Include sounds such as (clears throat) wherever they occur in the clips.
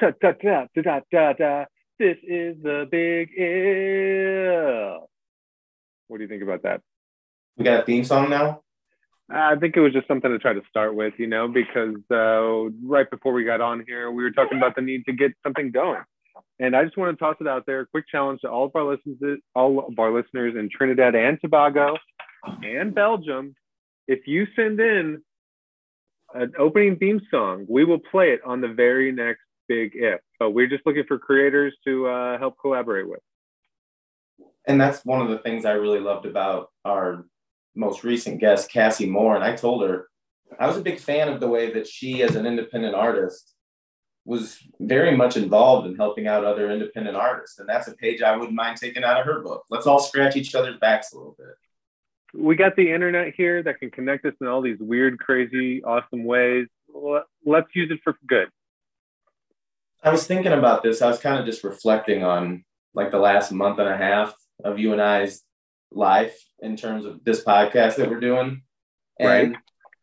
da, da, da, da, da, da, da. This is the big if. What do you think about that? We got a theme song now. I think it was just something to try to start with, you know, because uh, right before we got on here, we were talking about the need to get something going. And I just want to toss it out there, quick challenge to all of our listeners, all of our listeners in Trinidad and Tobago and Belgium. If you send in an opening theme song, we will play it on the very next Big If. But we're just looking for creators to uh, help collaborate with. And that's one of the things I really loved about our most recent guest, Cassie Moore. And I told her I was a big fan of the way that she, as an independent artist, was very much involved in helping out other independent artists. And that's a page I wouldn't mind taking out of her book. Let's all scratch each other's backs a little bit. We got the internet here that can connect us in all these weird, crazy, awesome ways. Let's use it for good. I was thinking about this. I was kind of just reflecting on like the last month and a half of you and I's life in terms of this podcast that we're doing. And right.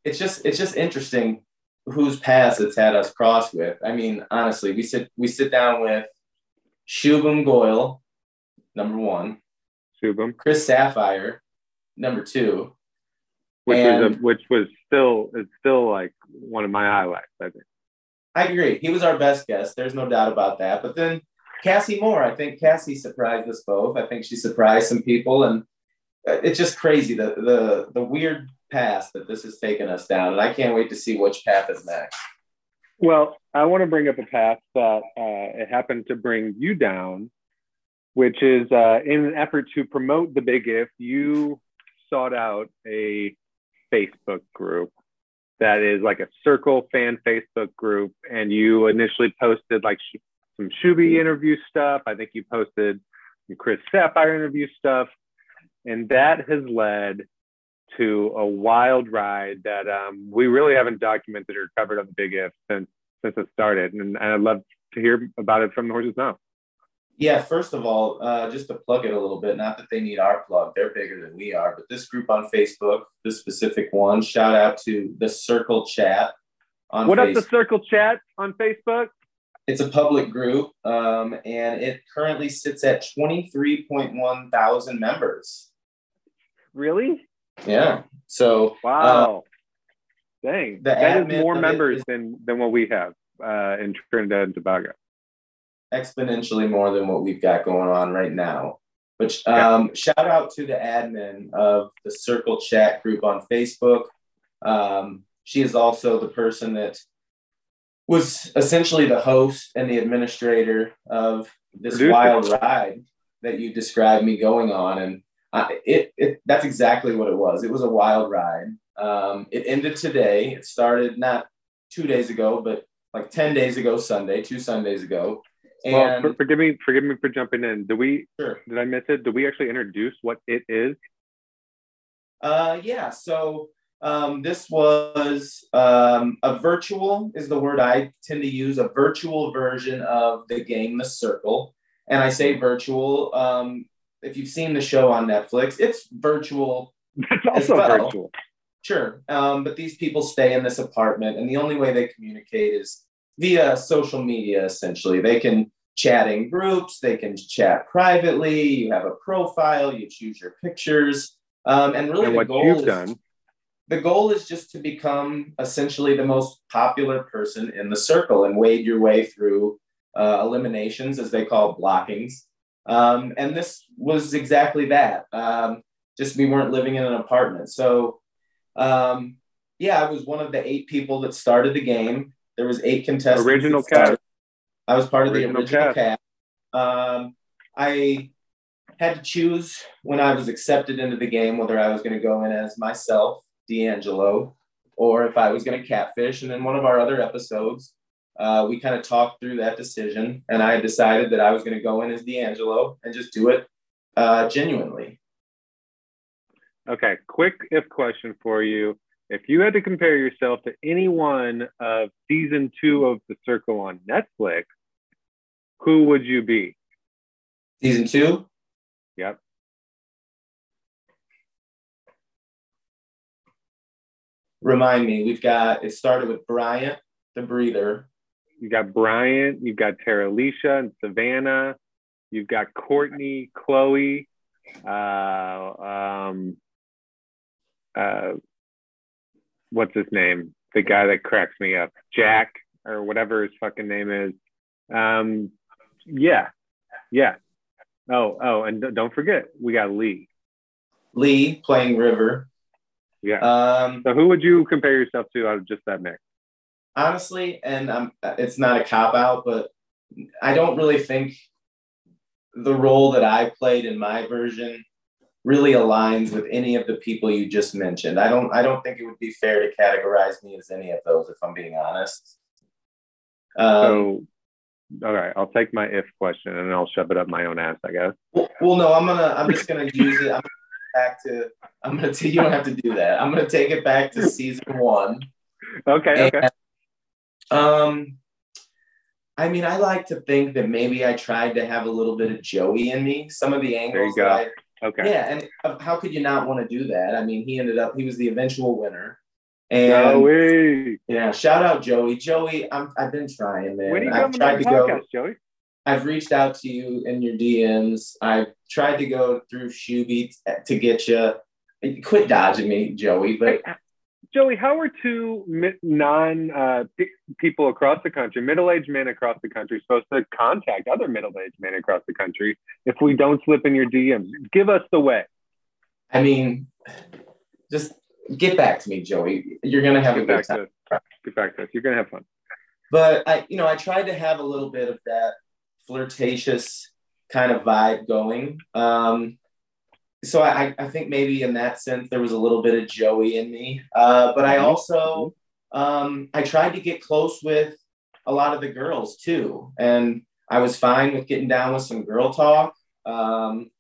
it's just it's just interesting whose paths it's had us cross with. I mean, honestly, we sit we sit down with Shubham Goel, number one. Shubham. Chris Sapphire, number two. Which and, was a, which was still it's still like one of my highlights, I think. I agree. He was our best guest. There's no doubt about that. But then Cassie Moore, I think Cassie surprised us both. I think she surprised some people, and it's just crazy the the the weird path that this has taken us down, and I can't wait to see which path is next. Well, I want to bring up a path that uh, it happened to bring you down, which is uh, in an effort to promote the Big If, you sought out a Facebook group that is like a circle fan Facebook group, and you initially posted like sh- some Shuby interview stuff. I think you posted some Chris Sapphire interview stuff, and that has led to a wild ride that um, we really haven't documented or covered on the Big If since since it started, and, and I'd love to hear about it from the horse's mouth. Yeah, first of all, uh, just to plug it a little bit, not that they need our plug, they're bigger than we are, but this group on Facebook, this specific one, shout out to the Circle Chat on What Facebook. up, the Circle Chat on Facebook? It's a public group, um, and it currently sits at 23.1 thousand members. Really? Yeah. So wow, uh, dang, that is more members is, than than what we have uh, in Trinidad and Tobago. Exponentially more than what we've got going on right now. Which um, yeah. shout out to the admin of the Circle Chat group on Facebook. Um, she is also the person that was essentially the host and the administrator of this Producer. wild ride that you described me going on. And it, it that's exactly what it was. It was a wild ride. Um, it ended today. It started not two days ago, but like ten days ago, Sunday, two Sundays ago. And well, for, forgive me, forgive me for jumping in. Did we? Sure. Did I miss it? Did we actually introduce what it is? Uh, yeah. So um, this was um, a virtual is the word I tend to use. A virtual version of the game, The Circle. And I say virtual um, if you've seen the show on Netflix, it's virtual. (laughs) That's also well. virtual. Sure. Um, but these people stay in this apartment, and the only way they communicate is via social media, essentially. They can chat in groups, they can chat privately. You have a profile, you choose your pictures. Um, and really, and the goal is, done. The goal is just to become essentially the most popular person in the circle and wade your way through uh, eliminations, as they call blockings, um, and this was exactly that. Um, just we weren't living in an apartment. So, um, yeah, I was one of the eight people that started the game. There was eight contestants. Original cast. I was part original of the original cast. cast. Um, I had to choose when I was accepted into the game whether I was going to go in as myself, D'Angelo, or if I was going to catfish. And in one of our other episodes, uh, we kind of talked through that decision, and I decided that I was going to go in as D'Angelo and just do it uh, genuinely. Okay, quick if question for you. If you had to compare yourself to any one of season two of The Circle on Netflix, who would you be? Season two? Yep. Remind me, we've got it started with Bryant, the breather, you got Bryant, you've got Terilisha and Savannah, you've got Courtney, Chloe, uh, um, uh, what's his name? The guy that cracks me up, Jack or whatever his fucking name is. Um, yeah, yeah. Oh, oh, and don't forget, we got Lee. Lee playing River. Yeah. Um, so who would you compare yourself to out of just that mix? Honestly, and I'm, it's not a cop out, but I don't really think the role that I played in my version really aligns with any of the people you just mentioned. I don't I don't think it would be fair to categorize me as any of those if I'm being honest. Um, so all right, I'll take my if question and I'll shove it up my own ass, I guess. Well, well no, I'm gonna I'm just gonna use it. I'm gonna back to I'm gonna t- you don't have to do that. I'm gonna take it back to season one. Okay, and, okay. Um I mean, I like to think that maybe I tried to have a little bit of Joey in me. Some of the angles. Go. I, okay. Yeah, and how could you not want to do that? I mean, he ended up he was the eventual winner. And Joey. Yeah, shout out Joey. Joey, I'm I've been trying, man. When are you I've tried to podcast, go, Joey? I've reached out to you in your DMs. I've tried to go through Shuby to get you. Quit dodging me, Joey. But Joey, how are two non uh, people across the country, middle aged men across the country, supposed to contact other middle aged men across the country if we don't slip in your DMs? Give us the way. I mean, just get back to me, Joey. You're gonna have get a good time. Get back to us. You're gonna have fun. But I, you know, I tried to have a little bit of that flirtatious kind of vibe going. Um, so I, I think maybe in that sense there was a little bit of Joey in me, uh, but I mm-hmm. also um, I tried to get close with a lot of the girls too, and I was fine with getting down with some girl talk. Um,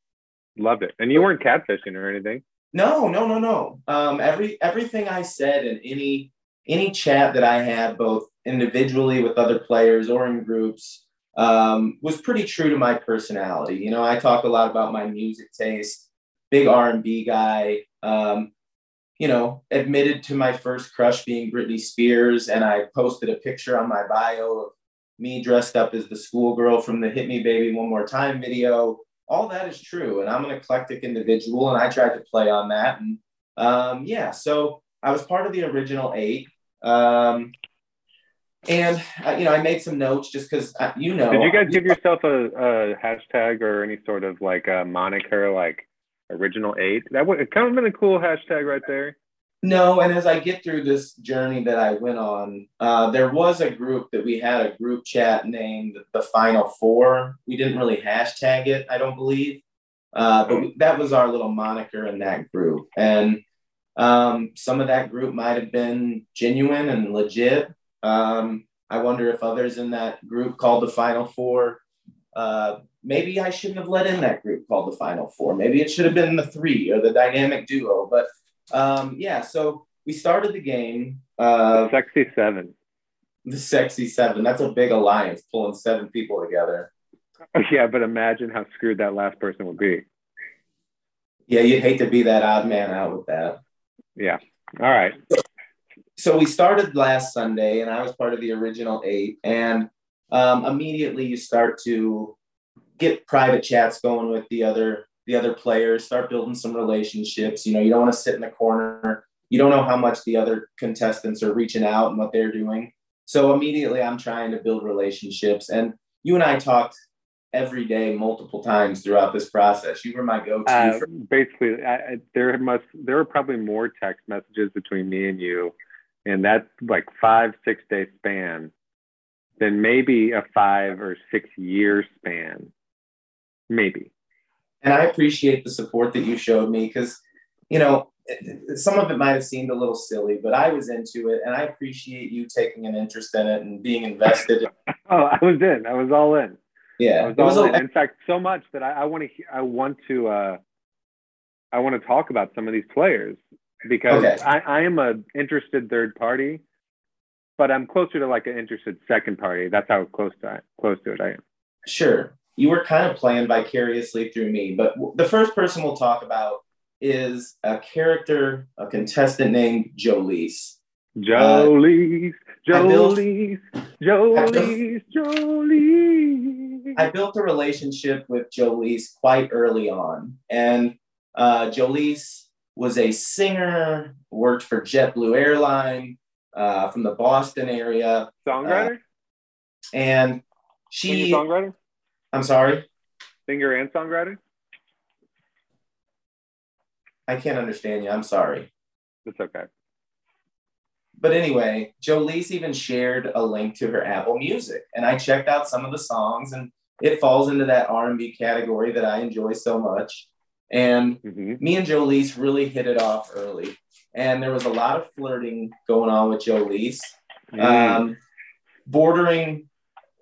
Loved it, and you weren't catfishing or anything. No, no, no, no. Um, every everything I said in any any chat that I had, both individually with other players or in groups, um, was pretty true to my personality. You know, I talk a lot about my music taste big R&B guy. Um, you know, admitted to my first crush being Britney Spears, and I posted a picture on my bio of me dressed up as the schoolgirl from the "Hit Me, Baby, One More Time" video. All that is true, and I'm an eclectic individual, and I tried to play on that. And um, yeah, so I was part of the original eight. Um, and uh, you know, I made some notes just because uh, you know. Did you guys give yourself a, a hashtag or any sort of like a moniker, like original eight. That would kind of been a cool hashtag right there. No, and as I get through this journey that I went on, uh, there was a group that we had a group chat named the Final Four. We didn't really hashtag it, I don't believe, uh, but we, that was our little moniker in that group. And um, some of that group might have been genuine and legit. Um, I wonder if others in that group called the Final Four uh, maybe I shouldn't have let in that group called the Final Four. Maybe it should have been the three or the dynamic duo. But um, yeah, so we started the game. Uh, the sexy seven. The sexy seven. That's a big alliance, pulling seven people together. (laughs) Yeah, but imagine how screwed that last person would be. Yeah, you'd hate to be that odd man out with that. Yeah. All right. So, so we started last Sunday, and I was part of the original eight. And um, immediately you start to get private chats going with the other the other players, start building some relationships. You know, you don't want to sit in the corner. You don't know how much the other contestants are reaching out and what they're doing. So immediately I'm trying to build relationships. And you and I talked every day, multiple times throughout this process. You were my go-to. Uh, for- basically, I, there must there are probably more text messages between me and you, and that's like five six day span, than maybe a five or six year span maybe. And I appreciate the support that you showed me because, you know, some of it might have seemed a little silly, but I was into it, and I appreciate you taking an interest in it and being invested. (laughs) oh, I was in. I was all in. Yeah, I was, was all in. in. fact, so much that I, I want to. I want to. Uh, I want to talk about some of these players because okay. I, I am a interested third party, but I'm closer to like an interested second party. That's how close to close to it I am. Sure you were kind of playing vicariously through me. But the first person we'll talk about is a character, a contestant named Jolise. Jolie's, I built- Jolie's, Jolie's, Jolie's. I built a relationship with Jolise quite early on. And uh, Jolise was a singer, worked for JetBlue Airline uh, from the Boston area. Songwriter? And she, songwriter? I'm sorry, Singer and songwriter? I can't understand you. I'm sorry. It's okay. But anyway, Jolise even shared a link to her Apple Music, and I checked out some of the songs, and it falls into that R&B category that I enjoy so much. And hmm me and Jolise really hit it off early, and there was a lot of flirting going on with Jolise, Mm. um, bordering.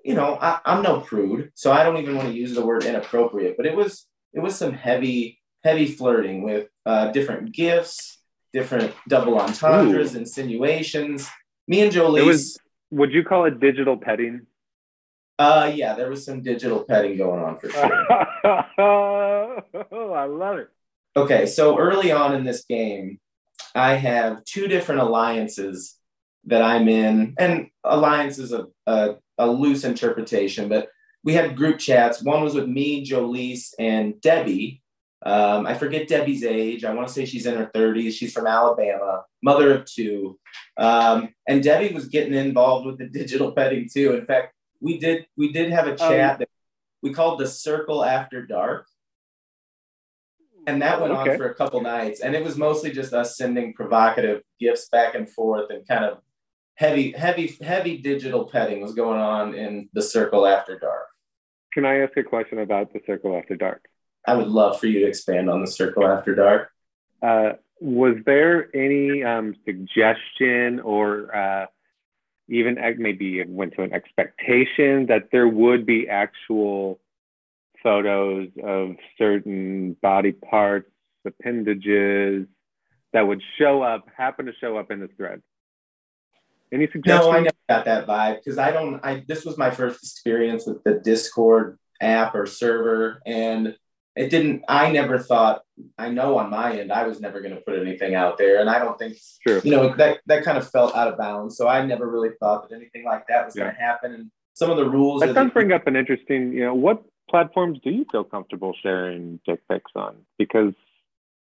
You know, I, I'm no prude, so I don't even want to use the word inappropriate, but it was it was some heavy heavy flirting with uh, different gifts, different double entendres, insinuations. Me and Jolise. It was- Would you call it digital petting? Uh, yeah, there was some digital petting going on for sure. (laughs) oh, I love it. okay, so early on in this game, I have two different alliances that I'm in, and alliance is a, a, a loose interpretation, but we had group chats. One was with me, Jolise, and Debbie. Um, I forget Debbie's age. I want to say she's in her 30s. She's from Alabama, mother of two. Um, and Debbie was getting involved with the digital petting too. In fact, we did we did have a chat that we called the Circle After Dark, and that went Okay. on for a couple nights. And it was mostly just us sending provocative gifts back and forth, and kind of heavy, heavy, heavy digital petting was going on in the Circle After Dark. Can I ask a question about the Circle After Dark? I would love for you to expand on the Circle After Dark. Uh, was there any um, suggestion or uh, even maybe it went to an expectation that there would be actual photos of certain body parts, appendages that would show up, happen to show up in this thread? Any suggestions? No, I never got that vibe because I don't. I this was my first experience with the Discord app or server, and it didn't. I never thought. I know on my end, I was never going to put anything out there, and I don't think Sure. you know that that kind of felt out of bounds. So I never really thought that anything like that was going to happen. And some of the rules. That does that- bring up an interesting, you know, what platforms do you feel comfortable sharing dick pics on? Because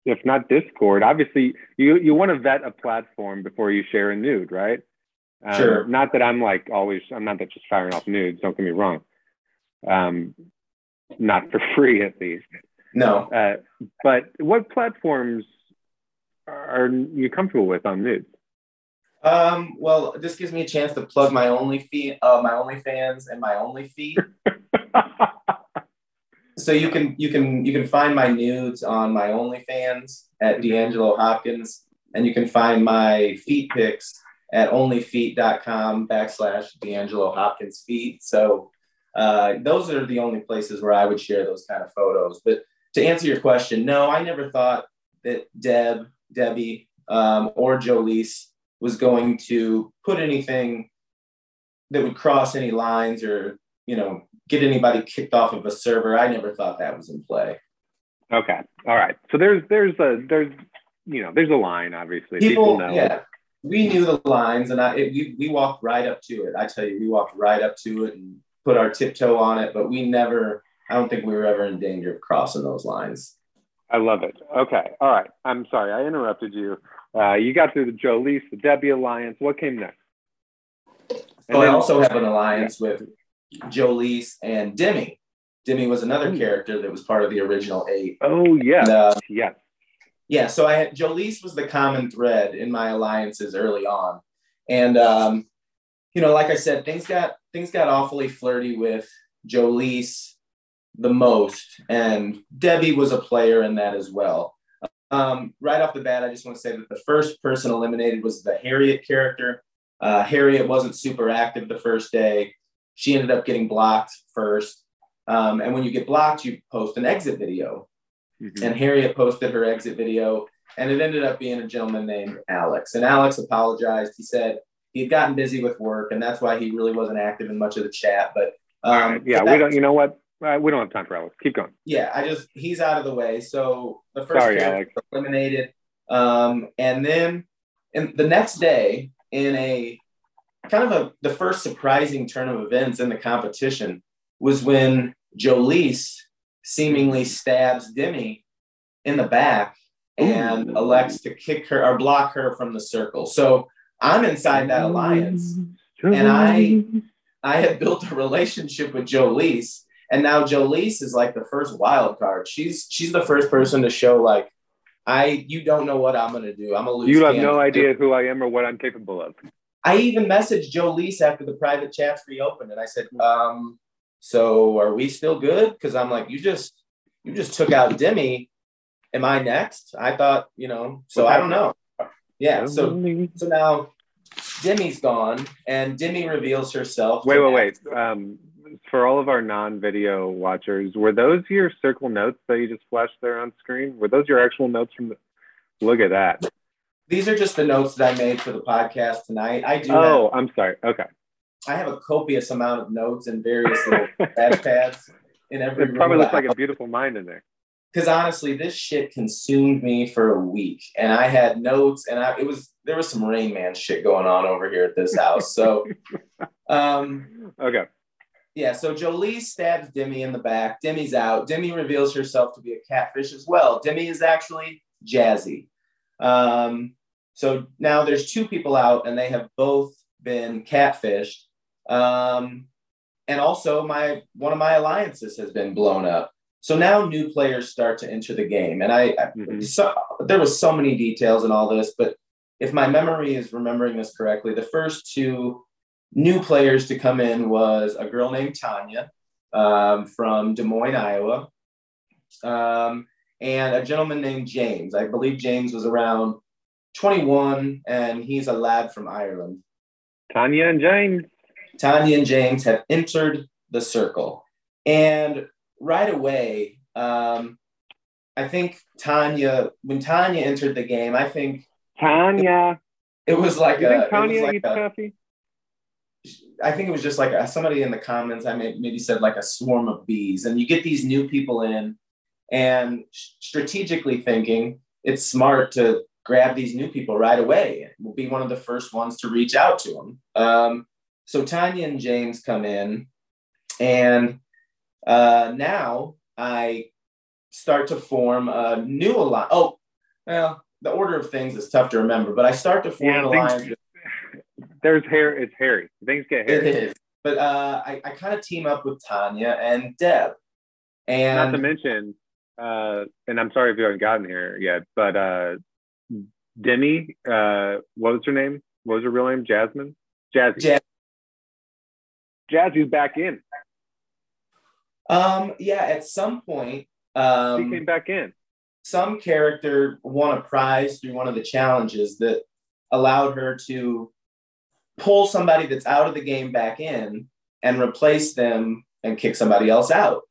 if not Discord, obviously you you want to vet a platform before you share a nude, right? Um, Sure. Not that I'm like always. I'm not that just firing off nudes. Don't get me wrong. Um, not for (laughs) free, at least. no, Uh, but what platforms are you comfortable with on nudes? Um, well, this gives me a chance to plug my only feed, uh, my OnlyFans and my only feed. (laughs) so you can you can you can find my nudes on my OnlyFans at D'Angelo Hopkins, and you can find my feet pics at onlyfeet.com backslash D'Angelo Hopkins feet. So uh, those are the only places where I would share those kind of photos. But to answer your question, no, I never thought that Deb, Debbie, um, or Jolise was going to put anything that would cross any lines or you know get anybody kicked off of a server. I never thought that was in play. Okay. All right. So there's there's a there's you know there's a line obviously People, know yeah, we knew the lines, and I it, we we walked right up to it. I tell you, we walked right up to it and put our tiptoe on it, but we never. I don't think we were ever in danger of crossing those lines. I love it. Okay. All right. I'm sorry I interrupted you. Uh, you got through the Jolise, the Debbie alliance. What came next? And So I also have an alliance with Jolise and Demi. Demi was another Hmm. character that was part of the original eight. Oh yeah. And, uh, yes. Yeah, so I had Jolise was the common thread in my alliances early on, and um, you know, like I said, things got things got awfully flirty with Jolise the most, and Debbie was a player in that as well. Um, right off the bat, I just want to say that the first person eliminated was the Harriet character. Uh, Harriet wasn't super active the first day. She ended up getting blocked first. Um, and when you get blocked, you post an exit video Mhm. and Harriet posted her exit video, and it ended up being a gentleman named Alex. And Alex apologized. He said he had gotten busy with work, and that's why he really wasn't active in much of the chat. But um, right. Yeah. but We don't. You know what? Uh, we don't have time for Alex. Keep going. yeah, I just he's out of the way. So the first Sorry, Alex. eliminated, um, and then and the next day in a kind of a the first surprising turn of events in the competition was when Jolise seemingly stabs Demi in the back and Ooh. elects to kick her or block her from the circle. So I'm inside that alliance, and I I have built a relationship with Jolise, and now Jolise is like the first wild card. She's she's the first person to show like I you don't know what I'm gonna do. I'm a lose. You have no idea who I am or what I'm capable of. I even messaged Jolise after the private chats reopened, and I said, um, "So are we still good?" Because I'm like, you just you just took out Demi. Am I next? I thought, you know. So I don't know. Yeah. So so now Demi's gone, and Demi reveals herself. Wait, wait, wait. Um, for all of our non-video watchers, were those your circle notes that you just flashed there on screen? Were those your actual notes from the? Look at that. These are just the notes that I made for the podcast tonight. I do. Oh, have, I'm sorry. Okay. I have a copious amount of notes and various little (laughs) pads in every. It probably looks like a beautiful mind in there. Because honestly, this shit consumed me for a week, and I had notes, and I it was there was some Rain Man shit going on over here at this house. So, (laughs) um, okay. Yeah, so Jolie stabs Demi in the back. Demi's out. Demi reveals herself to be a catfish as well. Demi is actually Jazzy. Um, so now there's two people out, and they have both been catfished. Um, and also, my one of my alliances has been blown up. So now new players start to enter the game, and I, mm-hmm. so, there was so many details in all this, but if my memory is remembering this correctly, the first two new players to come in was a girl named Tonya um, from Des Moines, Iowa, um, and a gentleman named James. I believe James was around 21, and he's a lad from Ireland. Tonya and James. Tonya and James have entered the circle. And right away, um, I think Tonya, when Tonya entered the game, I think Tonya. It, it was like you a. Think Tonya like eats a, coffee? I think it was just like a, somebody in the comments. I may, maybe said like a swarm of bees, and you get these new people in, and strategically thinking, it's smart to grab these new people right away. We'll be one of the first ones to reach out to them. Um, so Tonya and James come in, and uh, now I start to form a new alliance. Oh, well, the order of things is tough to remember, but I start to form yeah, alliance there's hair. It's hairy. Things get hairy. It is. But uh, I, I kind of team up with Tonya and Deb. And not to mention, uh, and I'm sorry if you haven't gotten here yet, but uh, Demi, uh, what was her name? What was her real name? Jasmine? Jazzy. Jazz- Jazzy's back in. Um, yeah, at some point, um, she came back in. Some character won a prize through one of the challenges that allowed her to pull somebody that's out of the game back in and replace them and kick somebody else out.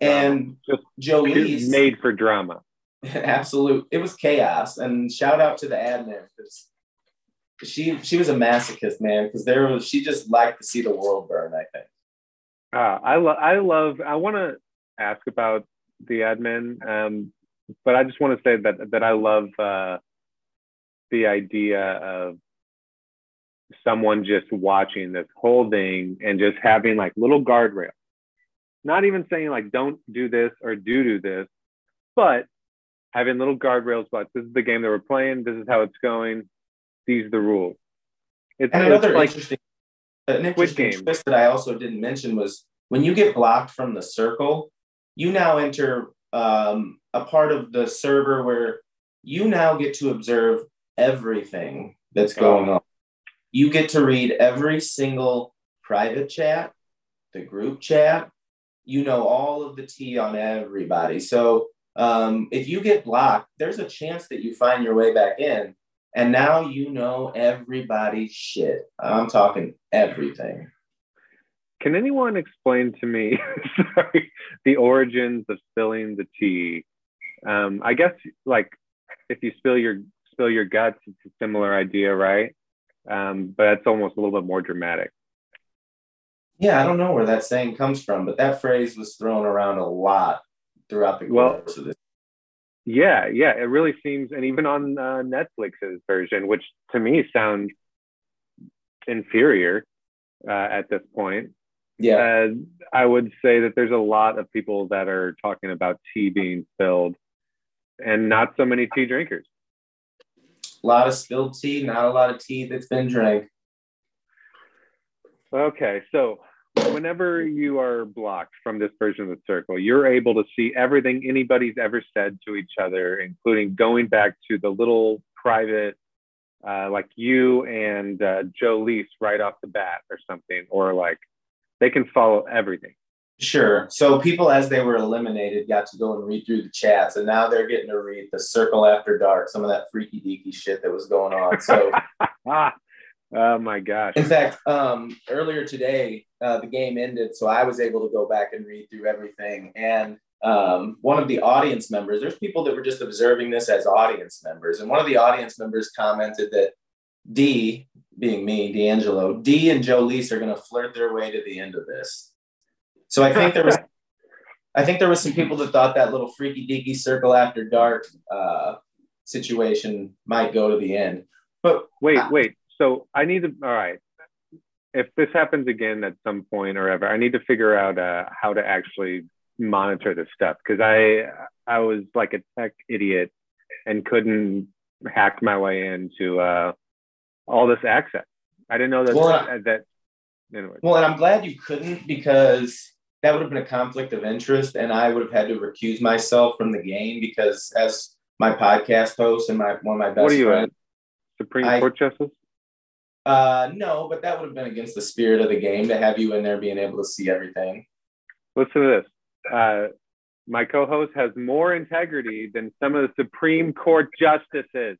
And Jolise made for drama. (laughs) Absolute. It was chaos. And shout out to the admin because she she was a masochist, man. Because there was she just liked to see the world burn. I think. Uh, I love. I love. I want to ask about the admin, um, but I just want to say that that I love uh, the idea of someone just watching this whole thing and just having like little guardrails. Not even saying like don't do this or do do this, but having little guardrails But this is the game that we're playing, this is how it's going, these the rules. It's, and another like interesting, an interesting twist that I also didn't mention was when you get blocked from the circle, you now enter um, a part of the server where you now get to observe everything that's going oh. on you get to read every single private chat, the group chat. You know all of the tea on everybody. So um, if you get blocked, there's a chance that you find your way back in. And now you know everybody's shit. I'm talking everything. Can anyone explain to me (laughs) sorry, the origins of spilling the tea? Um, I guess like if you spill your spill your guts, it's a similar idea, right? um, but it's almost a little bit more dramatic. Yeah, I don't know where that saying comes from, but that phrase was thrown around a lot throughout the course well, of this. Yeah, yeah, it really seems, and even on uh, Netflix's version, which to me sounds inferior uh, at this point. Yeah. Uh, I would say that there's a lot of people that are talking about tea being spilled and not so many tea drinkers. A lot of spilled tea, not a lot of tea that's been drank. Okay, so whenever you are blocked from this version of the circle, you're able to see everything anybody's ever said to each other, including going back to the little private, uh, like you and uh, Jolise right off the bat or something, or like they can follow everything. Sure. So people, as they were eliminated, got to go and read through the chats, and now they're getting to read the Circle After Dark, some of that freaky deaky shit that was going on. So, (laughs) oh my gosh! In fact, um, earlier today, uh, the game ended, so I was able to go back and read through everything. And um, one of the audience members, there's people that were just observing this as audience members, and one of the audience members commented that D, being me, D'Angelo, D and Joe Jolise are going to flirt their way to the end of this. So I think there was, (laughs) I think there was some people that thought that little freaky deaky circle after dark uh, situation might go to the end. But wait, wait. So I need to. All right. If this happens again at some point or ever, I need to figure out uh, how to actually monitor this stuff because I I was like a tech idiot and couldn't hack my way into uh, all this access. I didn't know that Well, that. that anyway. well, and I'm glad you couldn't because that would have been a conflict of interest, and I would have had to recuse myself from the game because as my podcast host and my one of my best What are you friends, at? Supreme I- Court Justice? Uh, no, but that would have been against the spirit of the game to have you in there being able to see everything. Listen to this. Uh, my co-host has more integrity than some of the Supreme Court justices.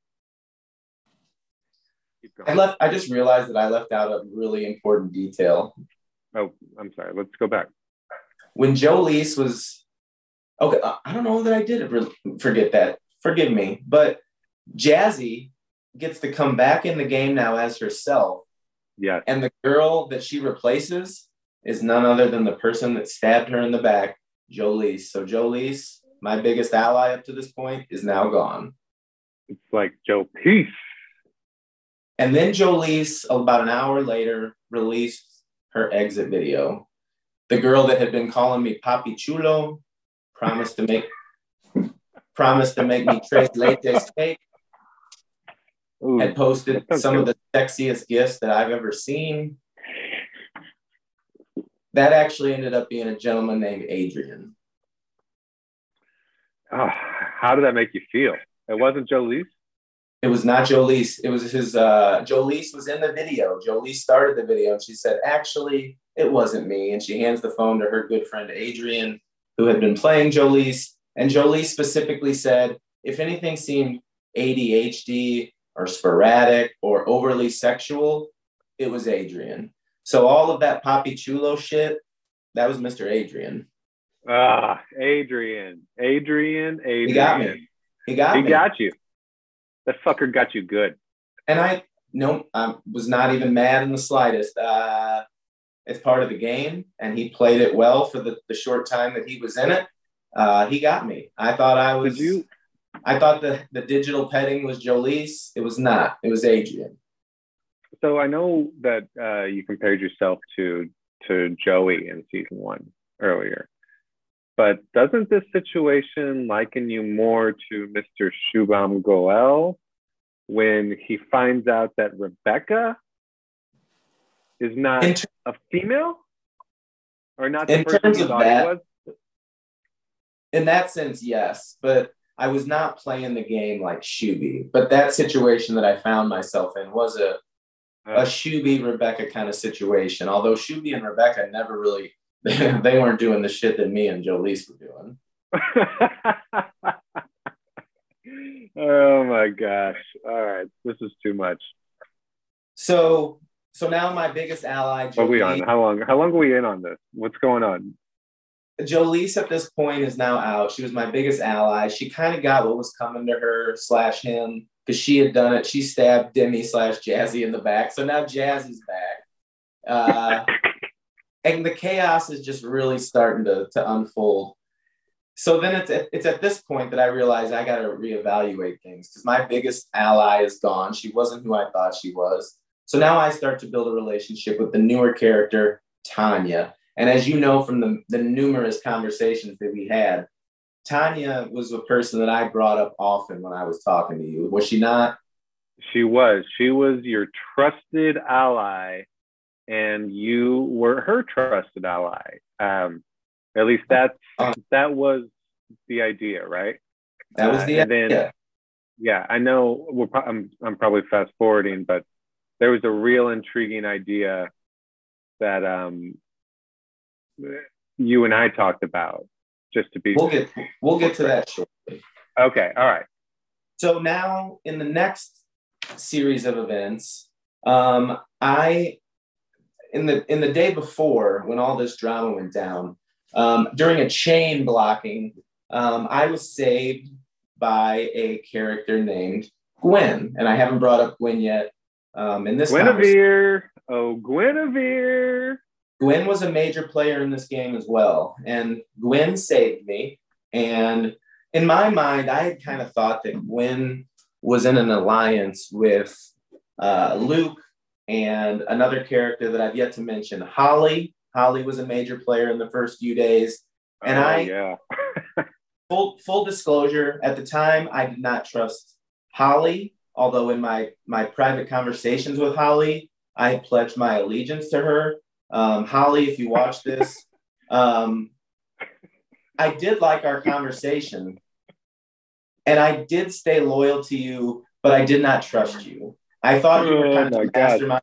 I left. I just realized that I left out a really important detail. Oh, I'm sorry. Let's go back. when Jolise was okay, I don't know that I did forget that. Forgive me, but Jazzy gets to come back in the game now as herself, Yeah. and the girl that she replaces is none other than the person that stabbed her in the back, Jolise. So Jolise, my biggest ally up to this point, is now gone. It's like Joe Peace. And then Jolise, about an hour later, released her exit video. The girl that had been calling me Papi Chulo promised to make promised to make me tres leches cake. Ooh, Had posted some of the sexiest gifts that I've ever seen. That actually ended up being a gentleman named Adrian. Ah, how did that make you feel? It wasn't Joe It was not Jolise. It was his. Uh, Jolise was in the video. Jolise started the video, and she said, "Actually, it wasn't me." And she hands the phone to her good friend Adrian, who had been playing Jolise. And Jolise specifically said, "If anything seemed ADHD or sporadic or overly sexual, it was Adrian." So all of that Papi Chulo shit, that was Mr. Adrian. Ah, Adrian. Adrian. Adrian. He got me. He got He me. got you. That fucker got you good. and I no, I was not even mad in the slightest. Uh, it's part of the game, and he played it well for the, the short time that he was in it. Uh, he got me. I thought I was. Did you? I thought the the digital petting was Jolise. It was not. It was Adrian. So I know that uh, you compared yourself to to Joey in season one earlier, but doesn't this situation liken you more to Mr. Shubham Goel when he finds out that Rebecca is not ter- a female or not the In person terms of thought that- he was? in that sense, yes, but I was not playing the game like Shuby. But that situation that I found myself in was a a Shuby Rebecca kind of situation. Although Shuby and Rebecca never really (laughs) they weren't doing the shit that me and Jolise were doing. (laughs) oh my gosh! All right, this is too much. So so now my biggest ally, What are we on? How long? How long are we in on this? What's going on? Jolise at this point is now out. She was my biggest ally. She kind of got what was coming to her slash him because she had done it. She stabbed Demi slash Jazzy in the back. So now Jazzy's back. Uh, (laughs) and the chaos is just really starting to, to unfold. So then it's at, it's at this point that I realize I got to reevaluate things because my biggest ally is gone. She wasn't who I thought she was. So now I start to build a relationship with the newer character, Tonya. And as you know from the, the numerous conversations that we had, Tonya was a person that I brought up often when I was talking to you. Was she not? She was. She was your trusted ally, and you were her trusted ally. Um, at least that's uh, that was the idea, right? That was the uh, idea. Then, yeah, I know. We're pro- I'm I'm probably fast forwarding, but there was a real intriguing idea that um, you and I talked about. Just to be, we'll get we'll get to that shortly. Okay, all right. So now in the next series of events, um, I in the in the day before when all this drama went down, um, during a chain blocking, um, I was saved by a character named Gwen, and I haven't brought up Gwen yet. Um, in this Guinevere, oh Guinevere. Gwen was a major player in this game as well, and Gwen saved me. And in my mind, I had kind of thought that Gwen was in an alliance with uh, Luke and another character that I've yet to mention, Holly. Holly was a major player in the first few days, and oh, I yeah. (laughs) full full disclosure at the time I did not trust Holly. Although in my my private conversations with Holly, I pledged my allegiance to her. Um, Holly, if you watch this, um, I did like our conversation, and I did stay loyal to you, but I did not trust you. I thought you were oh kind oh of mastermind.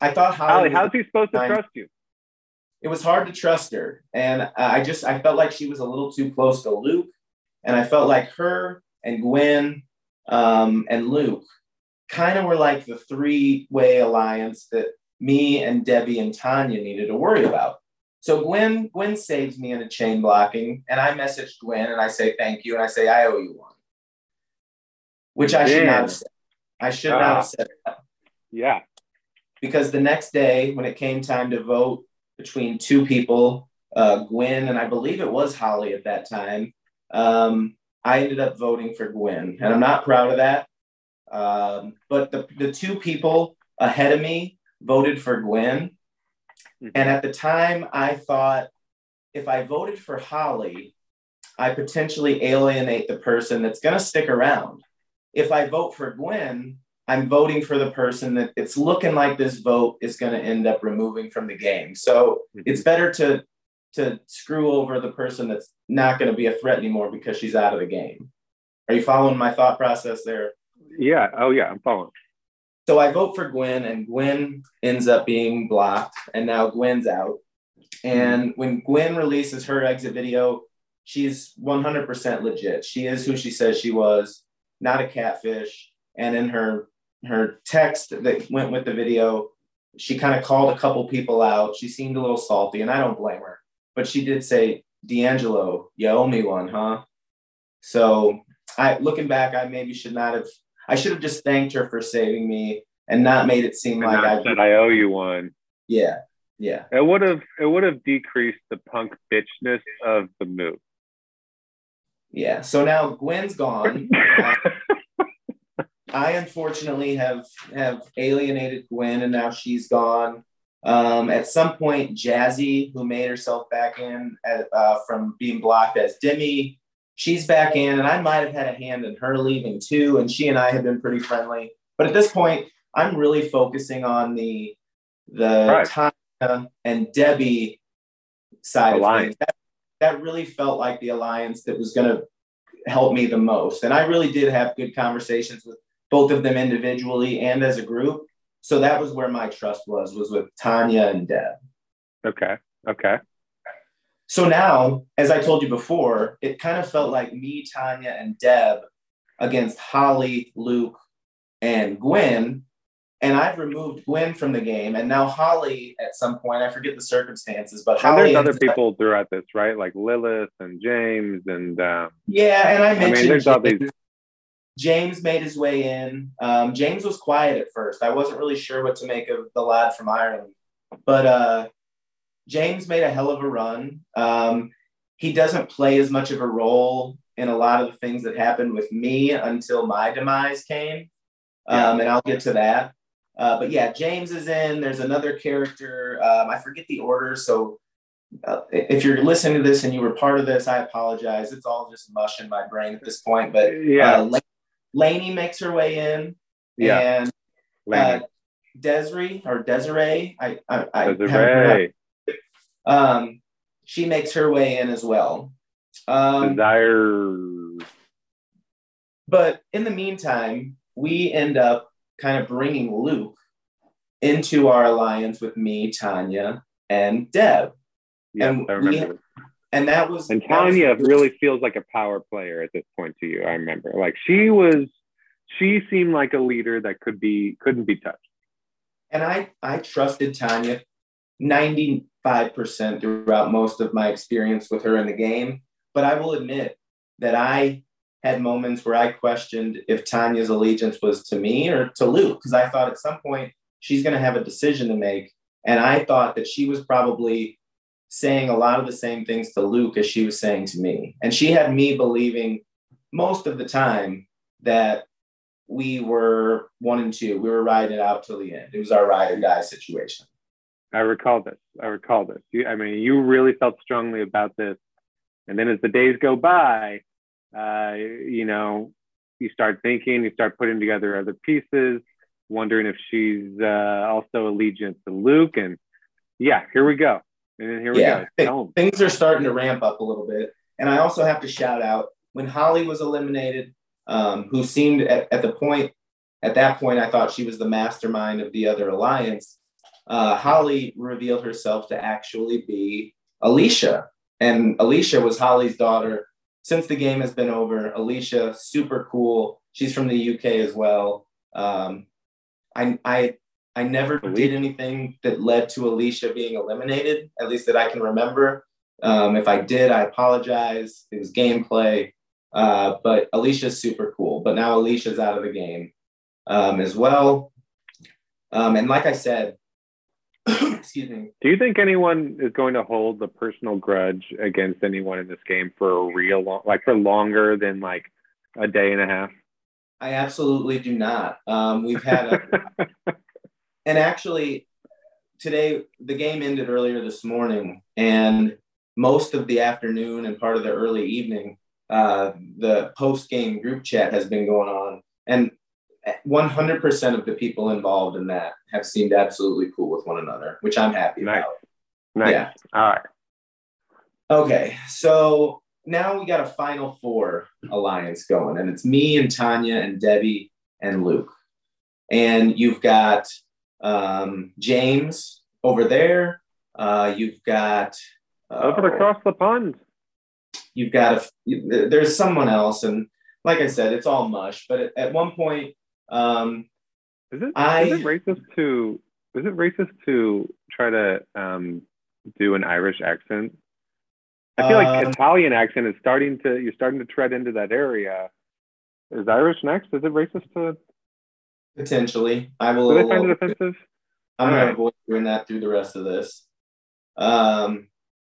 I thought Holly. how's he supposed to trust you? It was hard to trust her, and I just I felt like she was a little too close to Luke, and I felt like her and Gwen um, and Luke kind of were like the three way alliance that me and Debbie and Tonya needed to worry about. So Gwen Gwen saves me in a chain blocking, and I message Gwen and I say thank you, and I say I owe you one, which I should not have said. I should uh, not have said that. Yeah. Because the next day, when it came time to vote between two people, uh, Gwen and I believe it was Holly at that time, um, I ended up voting for Gwen, and I'm not proud of that. Um, but the, the two people ahead of me voted for Gwen. Mm-hmm. And at the time, I thought if I voted for Holly, I potentially alienate the person that's going to stick around if I vote for Gwen, I'm voting for the person that it's looking like this vote is going to end up removing from the game. So mm-hmm. it's better to to screw over the person that's not going to be a threat anymore because she's out of the game. Are you following my thought process there? Yeah. Oh yeah, I'm following. So I vote for Gwen, and Gwen ends up being blocked, and now Gwen's out. And mm-hmm. when Gwen releases her exit video, she's 100% legit. She is who she says she was not a catfish. And in her her text that went with the video, she kind of called a couple people out. She seemed a little salty, and I don't blame her. But she did say, D'Angelo, you owe me one, huh? So I looking back, I maybe should not have I should have just thanked her for saving me and not made it seem and like I said I owe you one. Yeah. Yeah. It would have it would have decreased the punk bitchness of the move. Yeah. So now Gwen's gone. (laughs) I unfortunately have have alienated Gwen, and now she's gone. Um, at some point, Jazzy, who made herself back in at, uh, from being blocked as Demi, she's back in, and I might have had a hand in her leaving too. And she and I have been pretty friendly. But at this point, I'm really focusing on the the right. Tonya and Debbie side Alliance. of things. That, that really felt like the alliance that was going to help me the most. And I really did have good conversations with both of them individually and as a group. So that was where my trust was, was with Tonya and Deb. Okay. Okay. So now, as I told you before, it kind of felt like me, Tonya, and Deb against Holly, Luke, and Gwen and I've removed Gwen from the game, and now Holly at some point, I forget the circumstances, but Holly. And there's other people up, throughout this, right? Like Lilith and James, and um, yeah, and I mentioned I mean, there's James, all these. James made his way in. Um, James was quiet at first. I wasn't really sure what to make of the lad from Ireland, but uh, James made a hell of a run. Um, he doesn't play as much of a role in a lot of the things that happened with me until my demise came. Um, and I'll get to that. Uh, but yeah, James is in. There's another character. Um, I forget the order. So uh, if you're listening to this and you were part of this, I apologize. It's all just mush in my brain at this point. But Yeah. uh, Lainie makes her way in. Yeah. And uh, Desiree or Desiree, I, I, I Desiree. Um, she makes her way in as well. Um, Desree. but in the meantime, we end up kind of bringing Luke into our alliance with me, Tonya, and Deb. Yeah, and I we- remember. And that was and that was- Tonya really feels like a power player at this point to you. I remember, like she was, she seemed like a leader that could be couldn't be touched. and I I trusted Tonya 95% throughout most of my experience with her in the game. But I will admit that I had moments where I questioned if Tonya's allegiance was to me or to Luke, because I thought at some point she's going to have a decision to make. And I thought that she was probably saying a lot of the same things to Luke as she was saying to me. And she had me believing most of the time that we were one and two. We were riding it out till the end. It was our ride or die situation. I recall this. I recall this. You, I mean, you really felt strongly about this, and then as the days go by, uh, you know, you start thinking, you start putting together other pieces, wondering if she's uh, also allegiant to Luke, and yeah, here we go. And then here we Yeah, go. 'em. things are starting to ramp up a little bit. And I also have to shout out when Holly was eliminated, um, who seemed at, at the point, at that point, I thought she was the mastermind of the other alliance. Uh, Holly revealed herself to actually be Alisha. And Alisha was Holly's daughter. Since the game has been over, Alisha, super cool. She's from the UK as well. Um, I, I, I never did anything that led to Alisha being eliminated, at least that I can remember. Um, if I did, I apologize. It was gameplay. Uh, but Alisha's super cool. But now Alisha's out of the game um, as well. Um, and like I said, excuse me, Do you think anyone is going to hold the personal grudge against anyone in this game for a real long, like for longer than like a day and a half? I absolutely do not. Um, we've had a, (laughs) and actually today the game ended earlier this morning and most of the afternoon and part of the early evening uh, the post game group chat has been going on and 100% of the people involved in that have seemed absolutely cool with one another which i'm happy Nice. about nice. Yeah. All right. Okay, so now we got a final four alliance going, and it's me and Tonya and Debbie and Luke. And you've got um, James over there. Uh, you've got uh, Over across the pond. you've got a there's someone else, and like I said, it's all mush. But at, at one point, um, Is it, I- is it racist to is it racist to try to um, do an Irish accent? I feel like Um, Italian accent is starting to you're starting to tread into that area. Is Irish next? Is it racist to potentially, I will. do they find it offensive? I'm gonna avoid doing that through the rest of this. Um,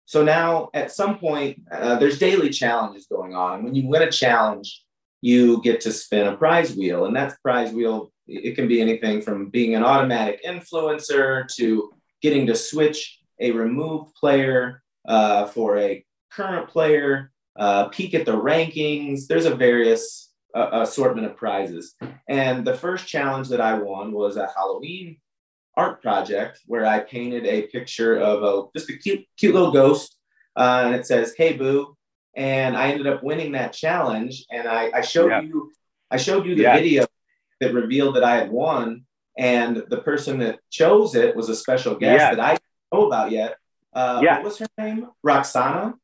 so now, at some point, uh, there's daily challenges going on. When you win a challenge, you get to spin a prize wheel, and that prize wheel it can be anything from being an automatic influencer to getting to switch a removed player uh, for a current player, uh, peek at the rankings. There's a various uh, assortment of prizes. And the first challenge that I won was a Halloween art project where I painted a picture of a just a cute, cute little ghost, uh, and it says "Hey Boo," and I ended up winning that challenge. And I, I showed Yeah. you, I showed you the Yeah. video that revealed that I had won, and the person that chose it was a special guest Yeah. that I didn't know about yet. Uh, Yeah. What was her name? Roxana.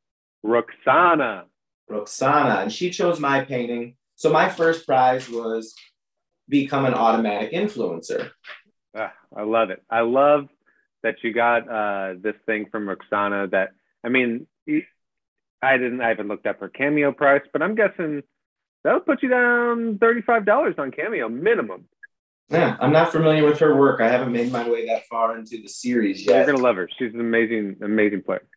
Roxana. Roxana, and she chose my painting. So my first prize was become an automatic influencer. Ah, I love it. I love that you got uh, this thing from Roxana. That I mean, I didn't. I haven't looked up her cameo price, but I'm guessing that'll put you down thirty-five dollars on cameo minimum. Yeah, I'm not familiar with her work. I haven't made my way that far into the series yet. You're gonna love her. She's an amazing, amazing player.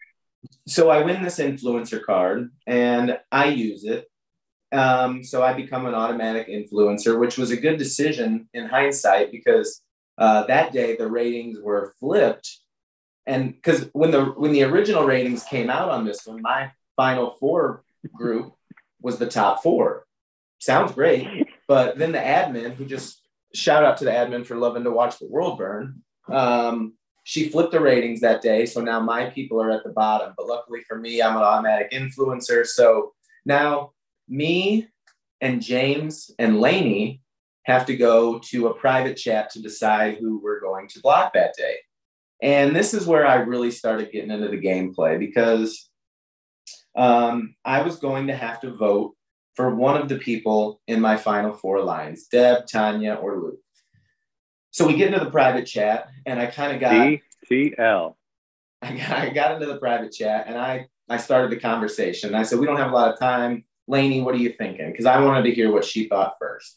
So I win this influencer card and I use it. Um, so I become an automatic influencer, which was a good decision in hindsight because uh, that day the ratings were flipped. And because when the when the original ratings came out on this one, my final four group was the top four. Sounds great. But then the admin, who just shout out to the admin for loving to watch the world burn, um, she flipped the ratings that day. So now my people are at the bottom. But luckily for me, I'm an automatic influencer. So now me and James and Lainie have to go to a private chat to decide who we're going to block that day. And this is where I really started getting into the gameplay because um, I was going to have to vote for one of the people in my final four lines Deb, Tonya, or Luke. So we get into the private chat, and I kind of got DTL. I got, I got into the private chat, and I I started the conversation. I said, "We don't have a lot of time, Lainie. What are you thinking?" Because I wanted to hear what she thought first.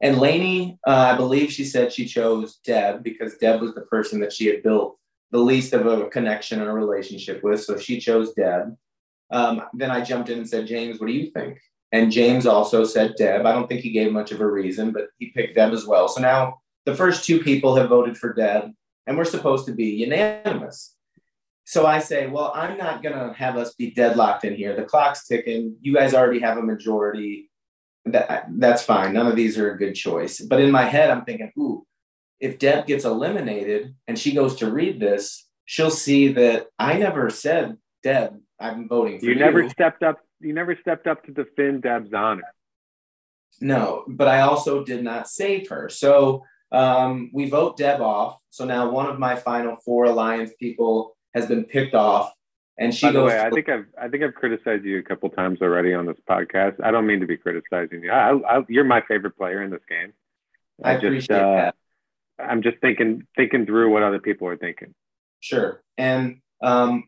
And Lainie, uh, I believe she said she chose Deb because Deb was the person that she had built the least of a connection and a relationship with. So she chose Deb. Um, then I jumped in and said, James, what do you think? And James also said Deb. I don't think he gave much of a reason, but he picked Deb as well. So now the first two people have voted for Deb, and we're supposed to be unanimous. So I say, well, I'm not going to have us be deadlocked in here. The clock's ticking. You guys already have a majority. That, that's fine. None of these are a good choice. But in my head, I'm thinking, ooh, if Deb gets eliminated and she goes to read this, she'll see that I never said, Deb, I'm voting for you. You never stepped up. You never stepped up to defend Deb's honor. No, but I also did not save her. So um, we vote Deb off. So now one of my final four alliance people has been picked off, and she By the goes. way, I think I've I think I've criticized you a couple times already on this podcast. I don't mean to be criticizing you. I, I, you're my favorite player in this game. I, I appreciate just, uh, that. I'm just thinking thinking through what other people are thinking. Sure, and um,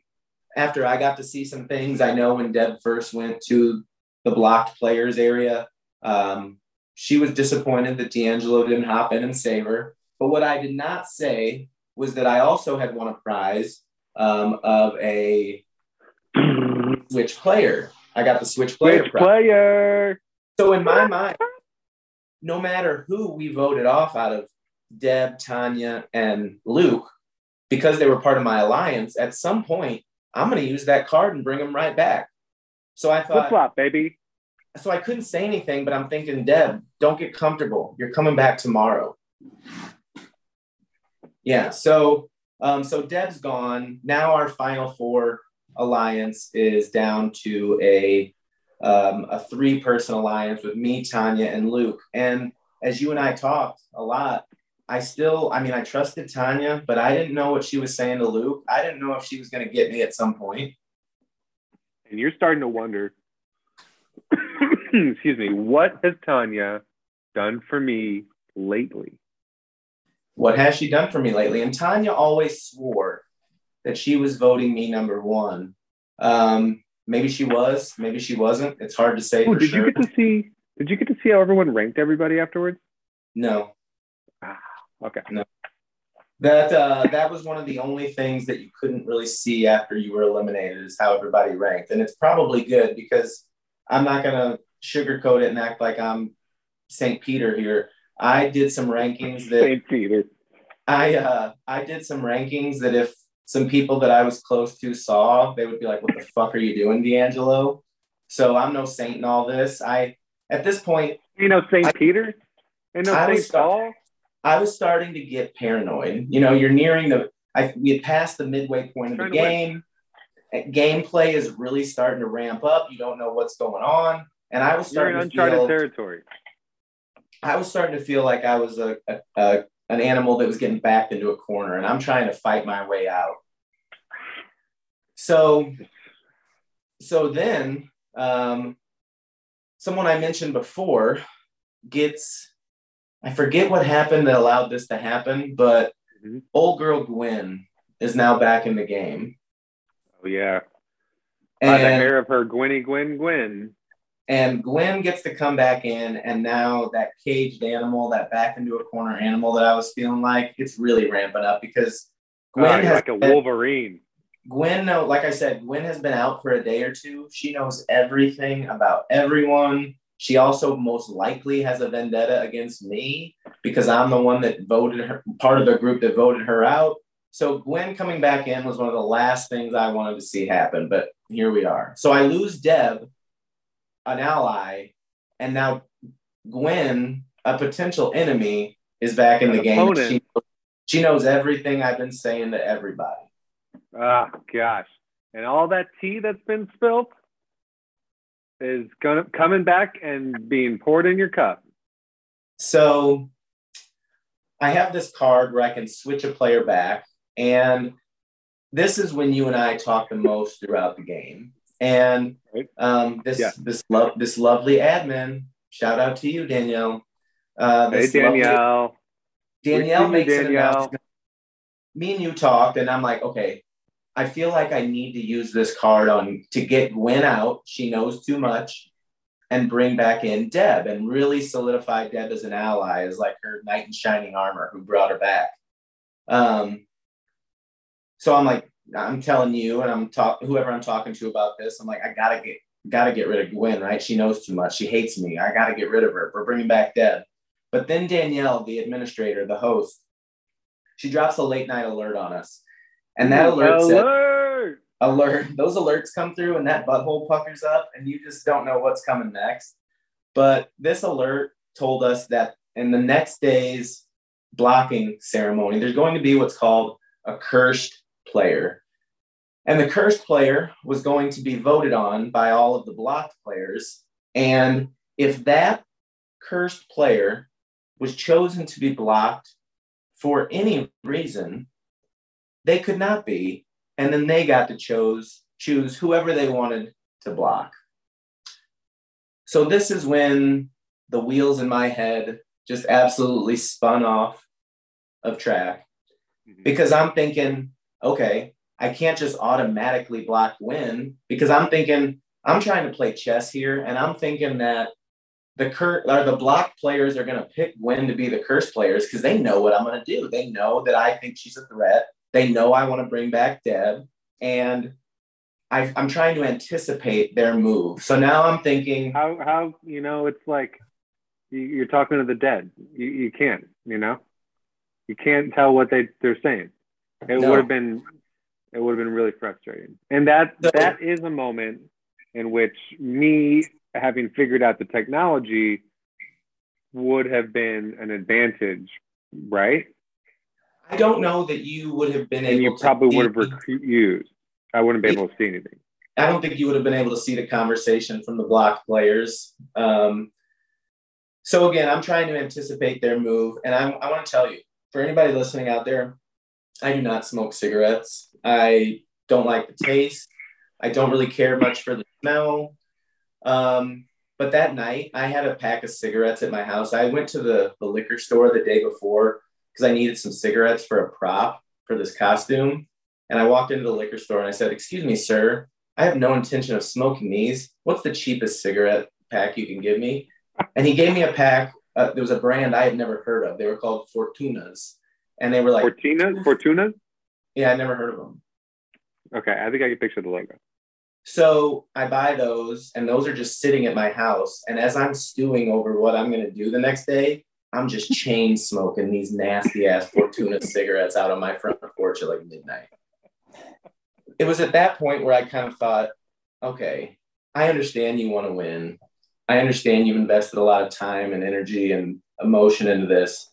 after I got to see some things, I know when Deb first went to the blocked players area, um, she was disappointed that D'Angelo didn't hop in and save her. But what I did not say was that I also had won a prize um, of a switch player. I got the switch player. Switch player. So in my mind, no matter who we voted off out of Deb, Tonya, and Luke, because they were part of my alliance, at some point I'm going to use that card and bring them right back. So I thought, flip flop, baby so I couldn't say anything, but I'm thinking, Deb, don't get comfortable. You're coming back tomorrow. Yeah. So, um, so Deb's gone. Now our final four alliance is down to a um, a three person alliance with me, Tonya, and Luke. And as you and I talked a lot, I still, I mean, I trusted Tonya, but I didn't know what she was saying to Luke. I didn't know if she was going to get me at some point. And you're starting to wonder (coughs) excuse me, what has Tonya done for me lately? What has she done for me lately? And Tonya always swore that she was voting me number one. Um, maybe she was, maybe she wasn't. It's hard to say. Ooh, did sure. you get to see? Did you get to see how everyone ranked everybody afterwards? No. Okay. No. That uh, that was one of the only things that you couldn't really see after you were eliminated is how everybody ranked, and it's probably good because I'm not gonna sugarcoat it and act like I'm St. Peter here. I did some rankings that St. Peter. I uh, I did some rankings that if some people that I was close to saw, they would be like, "What the fuck are you doing, D'Angelo?" So I'm no saint in all this. I at this point, you know, St. Peter, and no St. Paul. I was starting to get paranoid. You know, you're nearing the. I we had passed the midway point of the game. Gameplay is really starting to ramp up. You don't know what's going on. And I was starting You're in uncharted feel, territory. I was starting to feel like I was a, a, a an animal that was getting backed into a corner, and I'm trying to fight my way out. So, so then, um, someone I mentioned before gets, I forget what happened that allowed this to happen, but mm-hmm. old girl Gwen is now back in the game. Oh yeah. And, By the hair of her Gwenny Gwen Gwen. And Gwen gets to come back in, and now that caged animal, that back into a corner animal that I was feeling like, it's really ramping up because Gwen oh, has like a been, Wolverine. Gwen, no, like I said, Gwen has been out for a day or two. She knows everything about everyone. She also most likely has a vendetta against me because I'm the one that voted her, part of the group that voted her out. So Gwen coming back in was one of the last things I wanted to see happen, but here we are. So I lose Deb, an ally, and now Gwen, a potential enemy, is back in the game. She, she knows everything I've been saying to everybody. Ah, oh, gosh. And all that tea that's been spilled is gonna coming back and being poured in your cup. So I have this card where I can switch a player back and this is when you and I talk the most throughout the game. And um, this yeah. this love this lovely admin, shout out to you, Danielle. Uh, hey Danielle. Lovely, Danielle makes Danielle. an announcement. Me and you talked, and I'm like, okay, I feel like I need to use this card on to get Gwen out. She knows too much, and bring back in Deb and really solidify Deb as an ally, as like her knight in shining armor who brought her back. Um, so I'm like, I'm telling you, and I'm talking whoever I'm talking to about this. I'm like, I gotta get gotta get rid of Gwen, right? She knows too much. She hates me. I gotta get rid of her. We're bringing back Deb. But then Danielle, the administrator, the host, she drops a late night alert on us, and that alert, alert! said, alert. Those alerts come through, and that butthole puckers up, and you just don't know what's coming next. But this alert told us that in the next day's blocking ceremony, there's going to be what's called a cursed player. And the cursed player was going to be voted on by all of the blocked players. And if that cursed player was chosen to be blocked for any reason, they could not be. And then they got to choose choose whoever they wanted to block. So this is when the wheels in my head just absolutely spun off of track mm-hmm. because I'm thinking, okay, I can't just automatically block win because I'm thinking I'm trying to play chess here, and I'm thinking that the cur or the block players are going to pick Gwen to be the curse players because they know what I'm going to do. They know that I think she's a threat. They know I want to bring back Deb, and I, am trying to anticipate their move. So now I'm thinking, how how you know it's like you're talking to the dead. You, you can't, you know, you can't tell what they they're saying. It no. would have been it would have been really frustrating. And that so, that is a moment in which me having figured out the technology would have been an advantage, right? I don't know that you would have been and able. You probably would have recruit used. I wouldn't be able to see anything. I don't think you would have been able to see the conversation from the block players. Um, so again, I'm trying to anticipate their move, and I'm, I want to tell you, for anybody listening out there, I do not smoke cigarettes. I don't like the taste. I don't really care much for the smell. Um, but that night, I had a pack of cigarettes at my house. I went to the, the liquor store the day before because I needed some cigarettes for a prop for this costume. And I walked into the liquor store and I said, Excuse me, sir, I have no intention of smoking these. What's the cheapest cigarette pack you can give me? And he gave me a pack. Uh, there was a brand I had never heard of. They were called Fortunas and they were like Fortuna, Fortuna. Yeah, I never heard of them. Okay, I think I can picture the logo. So I buy those, and those are just sitting at my house. And as I'm stewing over what I'm gonna do the next day, I'm just chain smoking these nasty ass Fortuna cigarettes out on my front porch at like midnight. It was at that point where I kind of thought, okay, I understand you want to win. I understand you've invested a lot of time and energy and emotion into this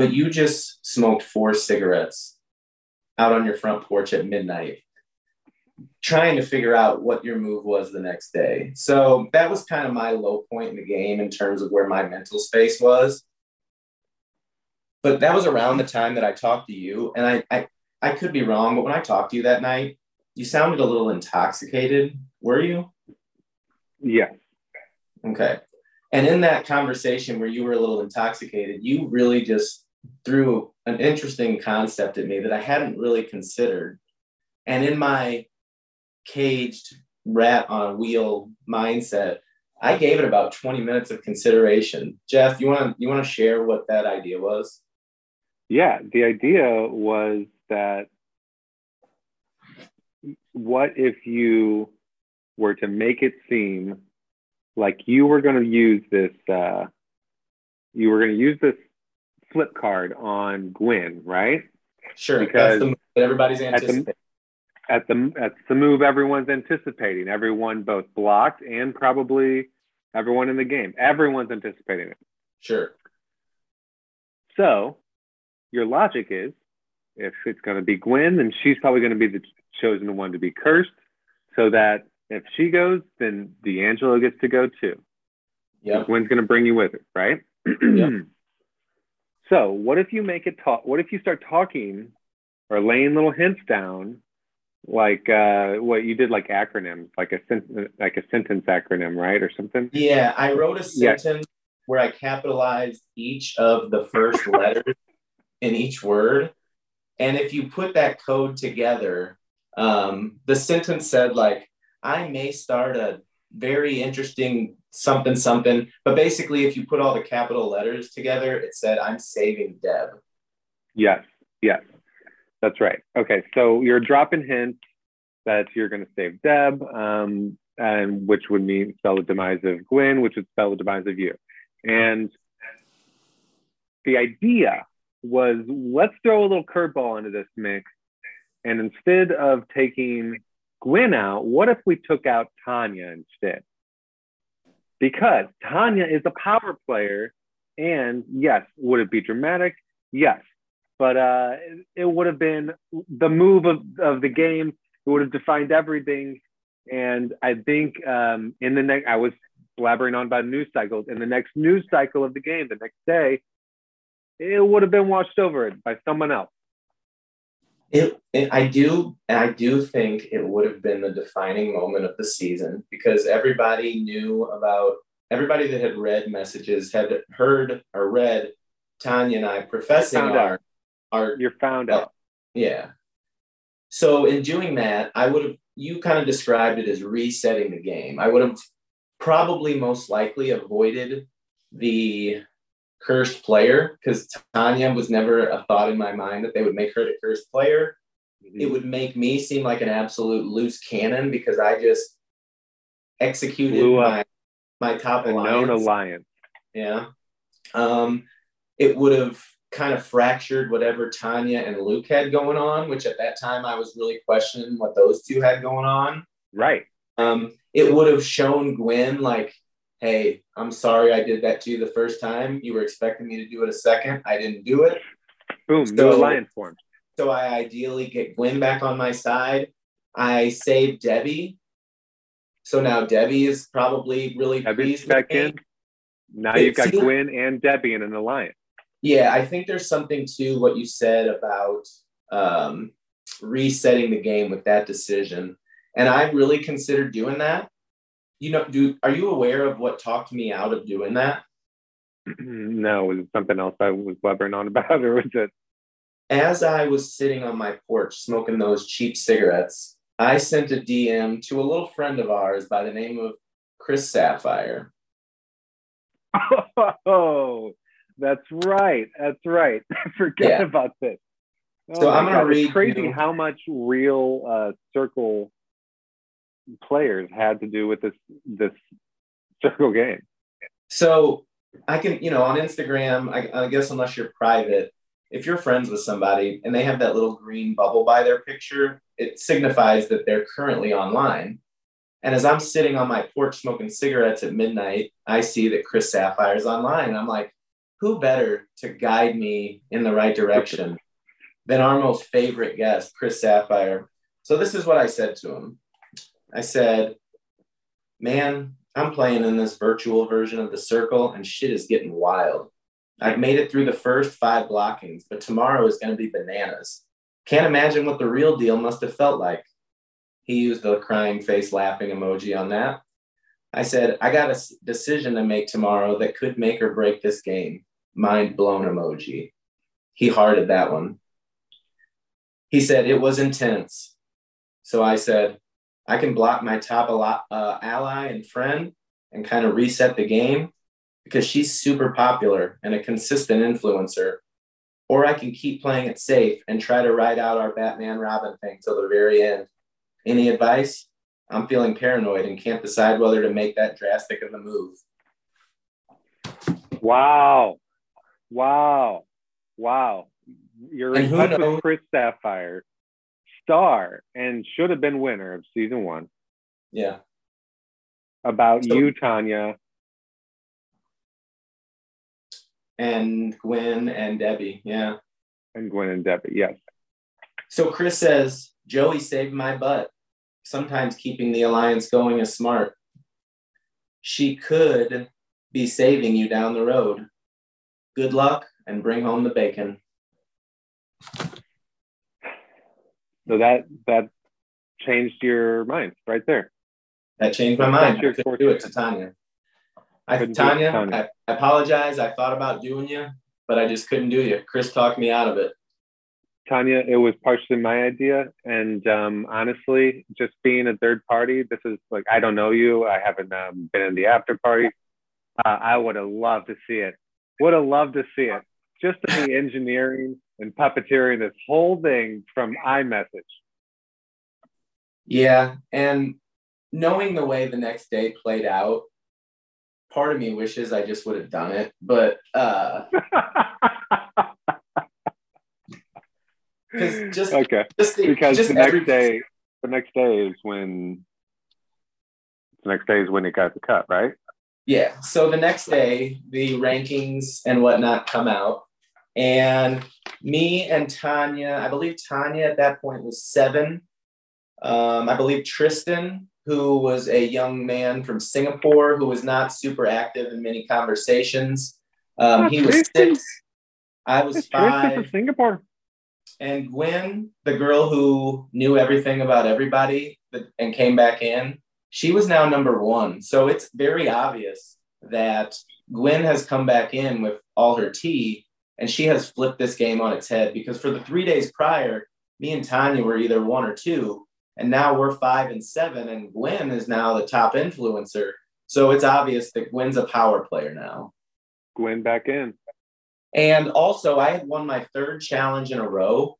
but you just smoked four cigarettes out on your front porch at midnight trying to figure out what your move was the next day. So that was kind of my low point in the game in terms of where my mental space was. But that was around the time that I talked to you. And I, I, I could be wrong, but when I talked to you that night, you sounded a little intoxicated. Were you? Yeah. Okay. And in that conversation where you were a little intoxicated, you really just threw an interesting concept at me that I hadn't really considered. And in my caged rat on a wheel mindset, I gave it about 20 minutes of consideration. Jeff, you want to you want to share what that idea was? Yeah, the idea was that what if you were to make it seem like you were going to use this, uh, you were going to use this flip card on Gwen, right? Sure, Because that's the move that everybody's at the- anticipating. At the at the move everyone's anticipating. Everyone both blocked and probably everyone in the game. Everyone's anticipating it. Sure. So your logic is if it's going to be Gwen, then she's probably going to be the chosen one to be cursed, so that if she goes, then D'Angelo gets to go too. Yeah. Gwen's going to bring you with her, right? (clears throat) Yep. So what if you make it talk? What if you start talking or laying little hints down, like uh, what you did, like acronyms, like a sen- like a sentence acronym, right, or something? Yeah, I wrote a Yeah. sentence where I capitalized each of the first (laughs) letters in each word. And if you put that code together, um, the sentence said, like, I may start a very interesting something, something. But basically, if you put all the capital letters together, it said, I'm saving Deb. Yes, yes, that's right. Okay, so you're dropping hints that you're going to save Deb, um, and which would mean spell the demise of Gwen, which would spell the demise of you. And the idea was let's throw a little curveball into this mix, and instead of taking Gwen out, what if we took out Tonya instead? Because Tonya is a power player, and yes, would it be dramatic? Yes, but uh, it, would have been the move of, of the game. It would have defined everything. And I think um, in the next, I was blabbering on about news cycles. In the next news cycle of the game, the next day, it would have been washed over by someone else. It, it, I do, I do think it would have been the defining moment of the season because everybody knew about everybody that had read messages had heard or read Tonya and I professing our, out. our, You're found Oh. out. yeah. So in doing that, I would have, you kind of described it as resetting the game. I would have probably most likely avoided the cursed player because Tonya was never a thought in my mind that they would make her the cursed player it would make me seem like an absolute loose cannon because I just executed Blew my my top a known alliance. alliance. Yeah. Um, it would have kind of fractured whatever Tonya and Luke had going on, which at that time I was really questioning what those two had going on. Right. Um, it would have shown Gwen like, hey, I'm sorry I did that to you the first time. You were expecting me to do it a second. I didn't do it. Boom. So- new alliance formed. So I ideally get Gwen back on my side. I save Debbie. So now Debbie is probably really Debbie's pleased with back in. Now It you've got Gwen and Debbie in an alliance. Yeah, I think there's something to what you said about um, resetting the game with that decision, and I really considered doing that. You know, do are you aware of what talked me out of doing that? (clears throat) no, was it something else I was blubbering on about, (laughs) or was it? As I was sitting on my porch smoking those cheap cigarettes, I sent a DM to a little friend of ours by the name of Chris Sapphire. (laughs) Oh, that's right. That's right. (laughs) Forget Yeah. about this. Oh So I'm gonna God, it's read crazy you- how much real uh, circle players had to do with this this circle game. So I can, you know, on Instagram, I, I guess unless you're private, if you're friends with somebody and they have that little green bubble by their picture, it signifies that they're currently online. And as I'm sitting on my porch smoking cigarettes at midnight, I see that Chris Sapphire's online. I'm like, who better to guide me in the right direction than our most favorite guest, Chris Sapphire? So this is what I said to him. I said, man, I'm playing in this virtual version of the circle and shit is getting wild. I've made it through the first five blockings, but tomorrow is going to be bananas. Can't imagine what the real deal must have felt like. He used the crying face laughing emoji on that. I said, I got a decision to make tomorrow that could make or break this game. Mind blown emoji. He hearted that one. He said, it was intense. So I said, I can block my top uh, ally and friend and kind of reset the game because she's super popular and a consistent influencer. Or I can keep playing it safe and try to ride out our Batman Robin thing till the very end. Any advice? I'm feeling paranoid and can't decide whether to make that drastic of a move. Wow. Wow. Wow. You're And in touch knows- with Chris Sapphire, star, and should have been winner of season one. Yeah. About So- you, Tonya. And Gwen and Debbie. Yeah. and Gwen and Debbie. Yes. So Chris says, Joey saved my butt. Sometimes keeping the alliance going is smart. She could be saving you down the road. Good luck and bring home the bacon. So that that changed your mind right there. That changed my mind. I couldn't do it to Tonya. I, Couldn't do it to Tonya, Tonya. I, I apologize. I thought about doing you, but I just couldn't do you. Chris talked me out of it. Tonya, it was partially my idea, and um, honestly, just being a third party, this is like I don't know you. I haven't um, been in the after party. Uh, I would have loved to see it. Would have loved to see it. Just to be engineering and puppeteering this whole thing from iMessage. Yeah, and knowing the way the next day played out, part of me wishes I just would have done it. But uh, (laughs) because just okay, just the, because just the next every- day, the next day is when the next day is when it got the cut, right? Yeah. So the next day, the rankings and whatnot come out. And me and Tonya, I believe Tonya at that point was seven. Um, I believe Tristan, who was a young man from Singapore who was not super active in many conversations, um, he was Tristan. six. I was Tristan five. from Singapore. And Gwen, the girl who knew everything about everybody and came back in, she was now number one. So it's very obvious that Gwen has come back in with all her tea and she has flipped this game on its head because for the three days prior, me and Tonya were either one or two. And now we're five and seven, and Gwen is now the top influencer. So it's obvious that Gwen's a power player now. Gwen back in. And also, I had won my third challenge in a row,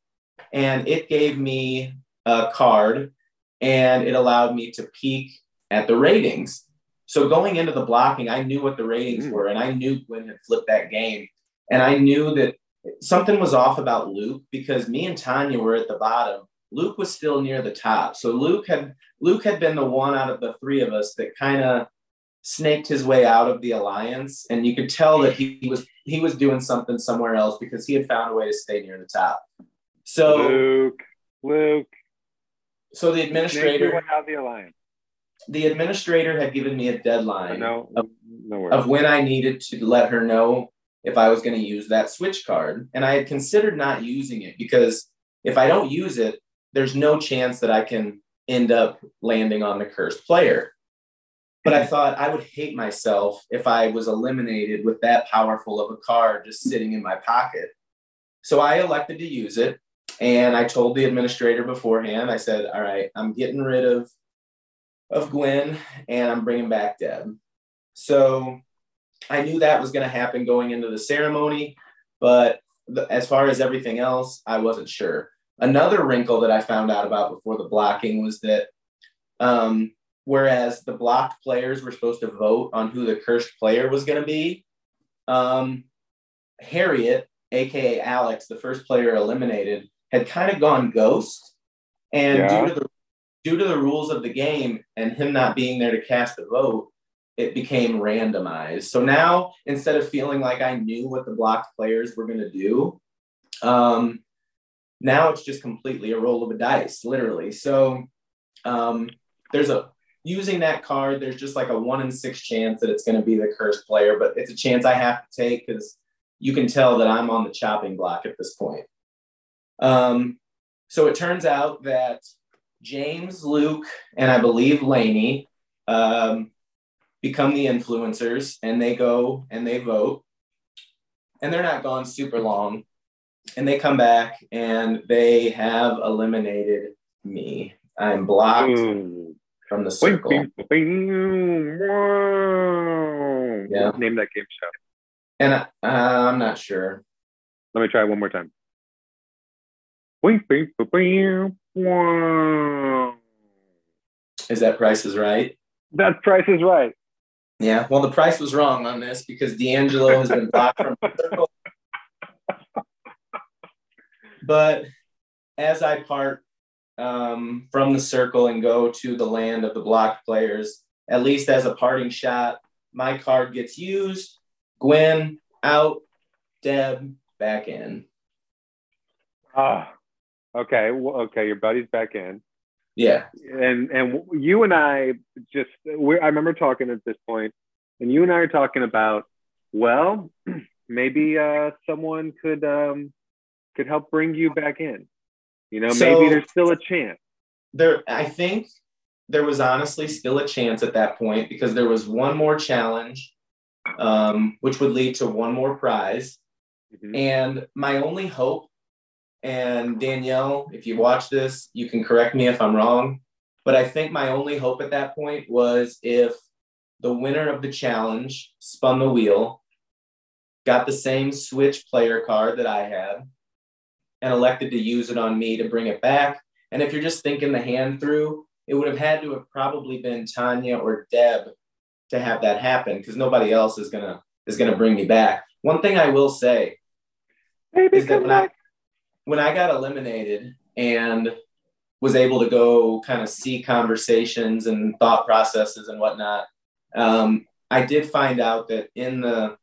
and it gave me a card and it allowed me to peek at the ratings. So, going into the blocking, I knew what the ratings Mm. were, and I knew Gwen had flipped that game. And I knew that something was off about Luke because me and Tonya were at the bottom. Luke was still near the top. So Luke had Luke had been the one out of the three of us that kind of snaked his way out of the alliance and you could tell that he was he was doing something somewhere else because he had found a way to stay near the top so Luke. Luke. so the administrator went out of the alliance. the administrator had given me a deadline No, no worries. of when i needed to let her know if i was going to use that switch card and i had considered not using it because if i don't use it there's no chance that i can end up landing on the cursed player but I thought I would hate myself if I was eliminated with that powerful of a card just sitting in my pocket. So I elected to use it. And I told the administrator beforehand, I said, all right, I'm getting rid of, of Gwen and I'm bringing back Deb. So I knew that was going to happen going into the ceremony. But the, as far as everything else, I wasn't sure. Another wrinkle that I found out about before the blocking was that um, whereas the blocked players were supposed to vote on who the cursed player was going to be. Um, Harriet, aka Alex, the first player eliminated, had kind of gone ghost, and Yeah. due to the due to the rules of the game and him not being there to cast a vote, it became randomized. So now instead of feeling like I knew what the blocked players were going to do, um, now it's just completely a roll of a dice, literally. So um, there's a using that card, there's just like a one in six chance that it's going to be the cursed player, but it's a chance I have to take because you can tell that I'm on the chopping block at this point. Um, so it turns out that James, Luke, and I believe Lainie um, become the influencers and they go and they vote. And they're not gone super long. And they come back and they have eliminated me. I'm blocked Ooh. from the Bing, circle. bing, bing, wow. Yeah. Name that game show. And I, uh, I'm not sure. Let me try one more time. Bing, bing, bing, bing, wow. Is that Price is Right? That Price is Right. Yeah. Well, the price was wrong on this because D'Angelo has been (laughs) blocked from the circle. But as I part um, from the circle and go to the land of the blocked players, at least as a parting shot, my card gets used. Gwen out, Deb back in. Ah, okay. Well, okay, your buddy's back in. Yeah. And and you and I just we I remember talking at this point, and you and I are talking about, well, (clears throat) maybe uh, someone could um, could help bring you back in. You know, So- maybe there's still a chance. There, I think there was honestly still a chance at that point because there was one more challenge, um, which would lead to one more prize. Mhm. And my only hope, and Danielle, if you watch this, you can correct me if I'm wrong, but I think my only hope at that point was if the winner of the challenge spun the wheel, got the same Switch player card that I had, and elected to use it on me to bring it back. And if you're just thinking the hand through, it would have had to have probably been Tonya or Deb to have that happen because nobody else is gonna is gonna bring me back. One thing I will say Maybe is that when I back. When I got eliminated and was able to go kind of see conversations and thought processes and whatnot, um, I did find out that in the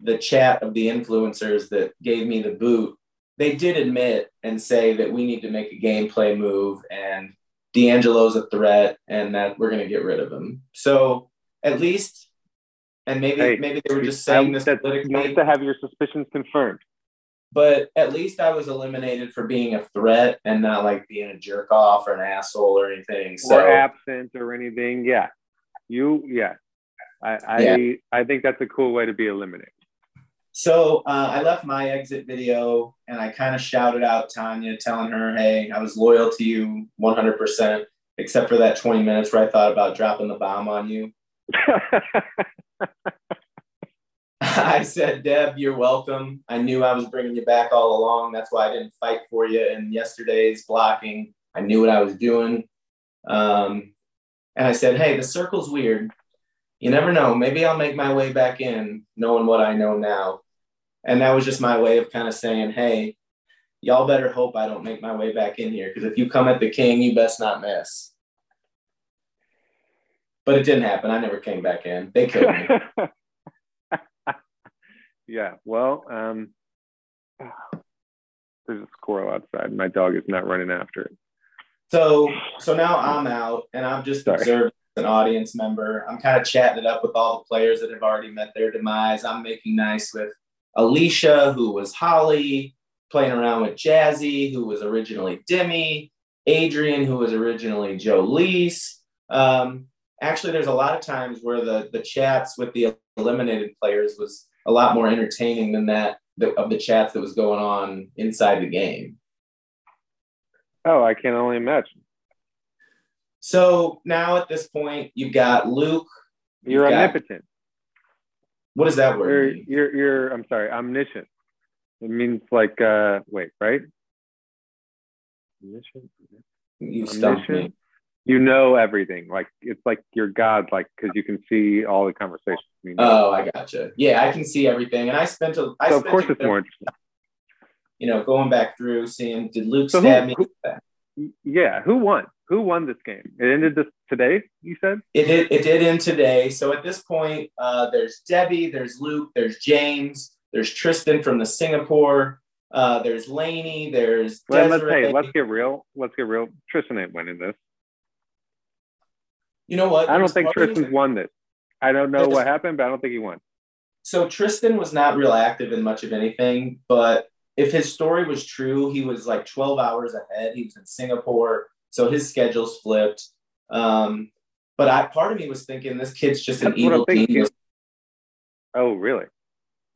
the chat of the influencers that gave me the boot, they did admit and say that we need to make a gameplay move and D'Angelo's a threat and that we're going to get rid of him. So at least, and maybe Hey, maybe they were just saying this That's politically nice to have your suspicions confirmed. But at least I was eliminated for being a threat and not like being a jerk off or an asshole or anything. So or absent or anything. Yeah, you. Yeah, I I, Yeah. I think that's a cool way to be eliminated. so uh, I left my exit video and I kind of shouted out Tonya, telling her, "Hey, I was loyal to you 100%, except for that 20 minutes where I thought about dropping the bomb on you." (laughs) (laughs) I said, Deb, you're welcome. I knew I was bringing you back all along. That's why I didn't fight for you in yesterday's blocking. I knew what I was doing. Um, and I said, hey, the circle's weird. You never know. Maybe I'll make my way back in knowing what I know now. And that was just my way of kind of saying, hey, y'all better hope I don't make my way back in here because if you come at the king, you best not miss. But it didn't happen. I never came back in. They killed me. (laughs) yeah. Well, um, there's a squirrel outside. My dog is not running after it. So so now I'm out and I'm just Sorry. observing as an audience member. I'm kind of chatting it up with all the players that have already met their demise. I'm making nice with Alisha, who was Holly, playing around with Jazzy, who was originally Demi, Adrian, who was originally Jolise. Um, actually, there's a lot of times where the the chats with the eliminated players was a lot more entertaining than that the, of the chats that was going on inside the game. Oh, I can only imagine. So now at this point, you've got Luke. You're got- omnipotent. What does that You're, word mean? you're, you're, I'm sorry, omniscient. It means like, uh, wait, right? Omniscient? You stumped me. You know everything. Like, it's like you're God, like, because you can see all the conversations. You know? Oh, I gotcha. Yeah, I can see everything, and I spent a. I so, of spent course, a it's more interesting. You know, going back through, seeing did Luke So stab who- me? who- Yeah, who won? Who won this game? It ended this today, you said? It did. It did end today. So at this point, uh, there's Debbie, there's Luke, there's James, there's Tristan from the Singapore, uh, there's Lainie, there's Well, let's, hey, let's get real. Let's get real. Tristan ain't winning this. You know what? I don't There's think part Tristan's won this. I don't know what happened, but I don't think he won. so Tristan was not real active in much of anything, but if his story was true, he was like 12 hours ahead. He was in Singapore, so his schedule's flipped. Um, but I part of me was thinking this kid's just an That's what I'm evil genius. Oh, really?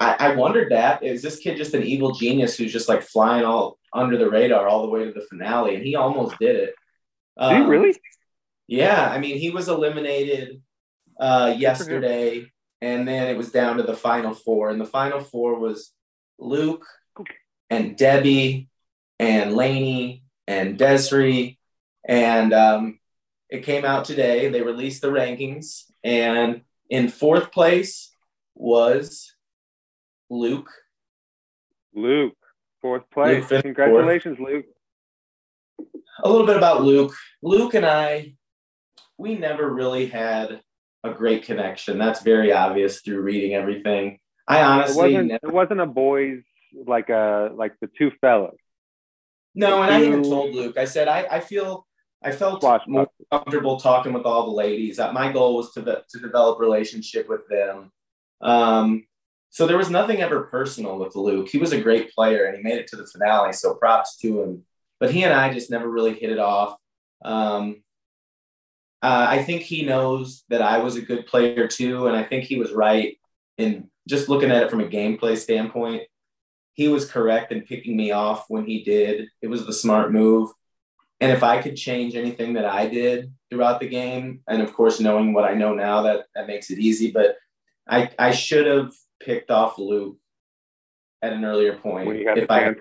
I, I wondered that is this kid just an evil genius who's just like flying all under the radar all the way to the finale, and he almost did it. Did he Um, really? Yeah, I mean, he was eliminated uh, yesterday, and then it was down to the final four. And the final four was Luke and Debbie and Lainie and Desree. And um, it came out today. They released the rankings, and in fourth place was Luke. Luke, fourth place. Luke, Congratulations, Luke. A little bit about Luke. Luke and I, we never really had a great connection. That's very obvious through reading everything. I It honestly wasn't. never- It wasn't a boys like a like the two fellas. no, and I even told Luke. I said I, I feel I felt more comfortable talking with all the ladies. Uh, My goal was to to develop relationship with them. Um, so there was nothing ever personal with Luke. He was a great player and he made it to the finale. So props to him. But he and I just never really hit it off. Um, uh, I think he knows that I was a good player too, and I think he was right in just looking at it from a gameplay standpoint. He was correct in picking me off when he did. It was the smart move. And if I could change anything that I did throughout the game, and of course knowing what I know now, that that makes it easy. But I I should have picked off Luke at an earlier point. When you had if I chance.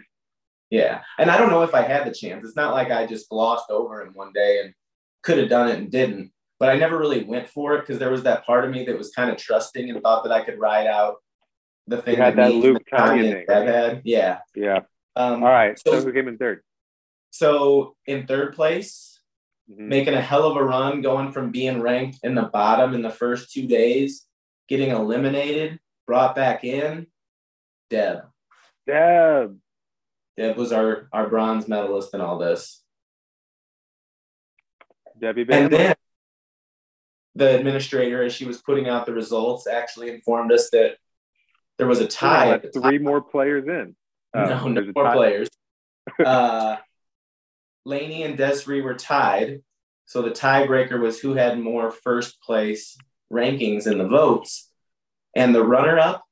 yeah, and I don't know if I had the chance. It's not like I just glossed over him one day and could have done it and didn't. But I never really went for it because there was that part of me that was kind of trusting and thought that I could ride out the thing. You had that me Luke and Tonya Tonya thing, right? Yeah. Yeah. Um, All right. So, So- who came in third? So in third place, Mhm. making a hell of a run, going from being ranked in the bottom in the first two days, getting eliminated, brought back in. Deb. Deb. Deb was our our bronze medalist in all this. Debbie And then the administrator, as she was putting out the results, actually informed us that there was a tie. Yeah, at the that's three more players in. Oh, no, no more players. (laughs) uh, Lainie and Desree were tied. So the tiebreaker was who had more first place rankings in the votes. And the runner up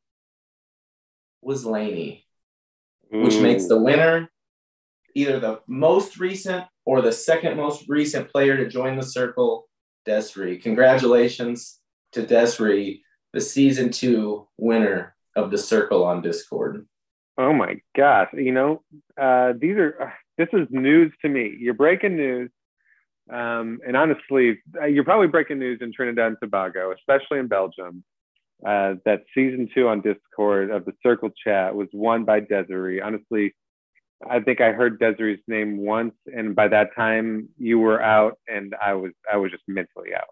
was Lainie, which makes the winner either the most recent or the second most recent player to join the circle, Desree. Congratulations to Desree, the season two winner of the circle on Discord. Oh my gosh! You know, uh, these are uh, this is news to me. You're breaking news, um, and honestly, uh, you're probably breaking news in Trinidad and Tobago, especially in Belgium. Uh, that season two on Discord of the Circle Chat was won by Desree. Honestly, I think I heard Desree's name once, and by that time you were out, and I was I was just mentally out.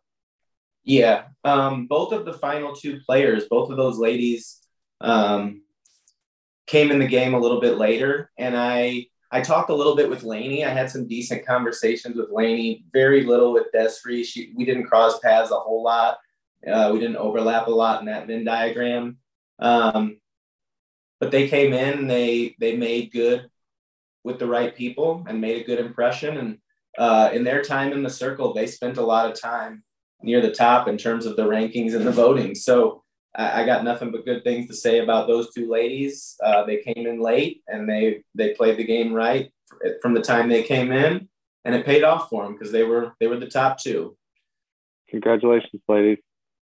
Yeah, um, both of the final two players, both of those ladies, um, came in the game a little bit later, and I I talked a little bit with Lainie. I had some decent conversations with Lainie. Very little with Desree. She we didn't cross paths a whole lot. Uh, we didn't overlap a lot in that Venn diagram. Um, but they came in they they made good with the right people and made a good impression. And uh, in their time in the circle, they spent a lot of time near the top in terms of the rankings and the voting. So I, I got nothing but good things to say about those two ladies. Uh, they came in late and they they played the game right from the time they came in, and it paid off for them because they were they were the top two. Congratulations, ladies.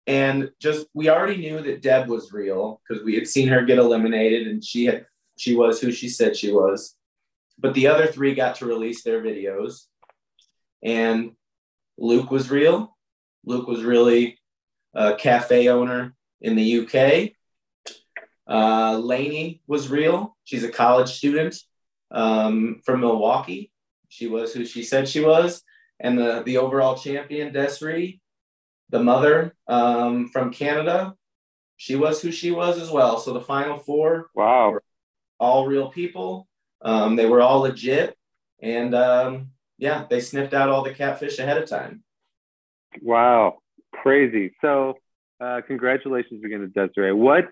And just we already knew that Deb was real because we had seen her get eliminated, and she had she was who she said she was. But the other three got to release their videos, and Luke was real. Luke was really a cafe owner in the UK. Uh, Lainie was real. She's a college student um, from Milwaukee. She was who she said she was. And the, the overall champion, Desree, the mother um, from Canada, she was who she was as well. So the final four, Wow. all real people. Um, they were all legit. And um, yeah, they sniffed out all the catfish ahead of time. Wow, crazy. So, uh, congratulations again to Desree. What,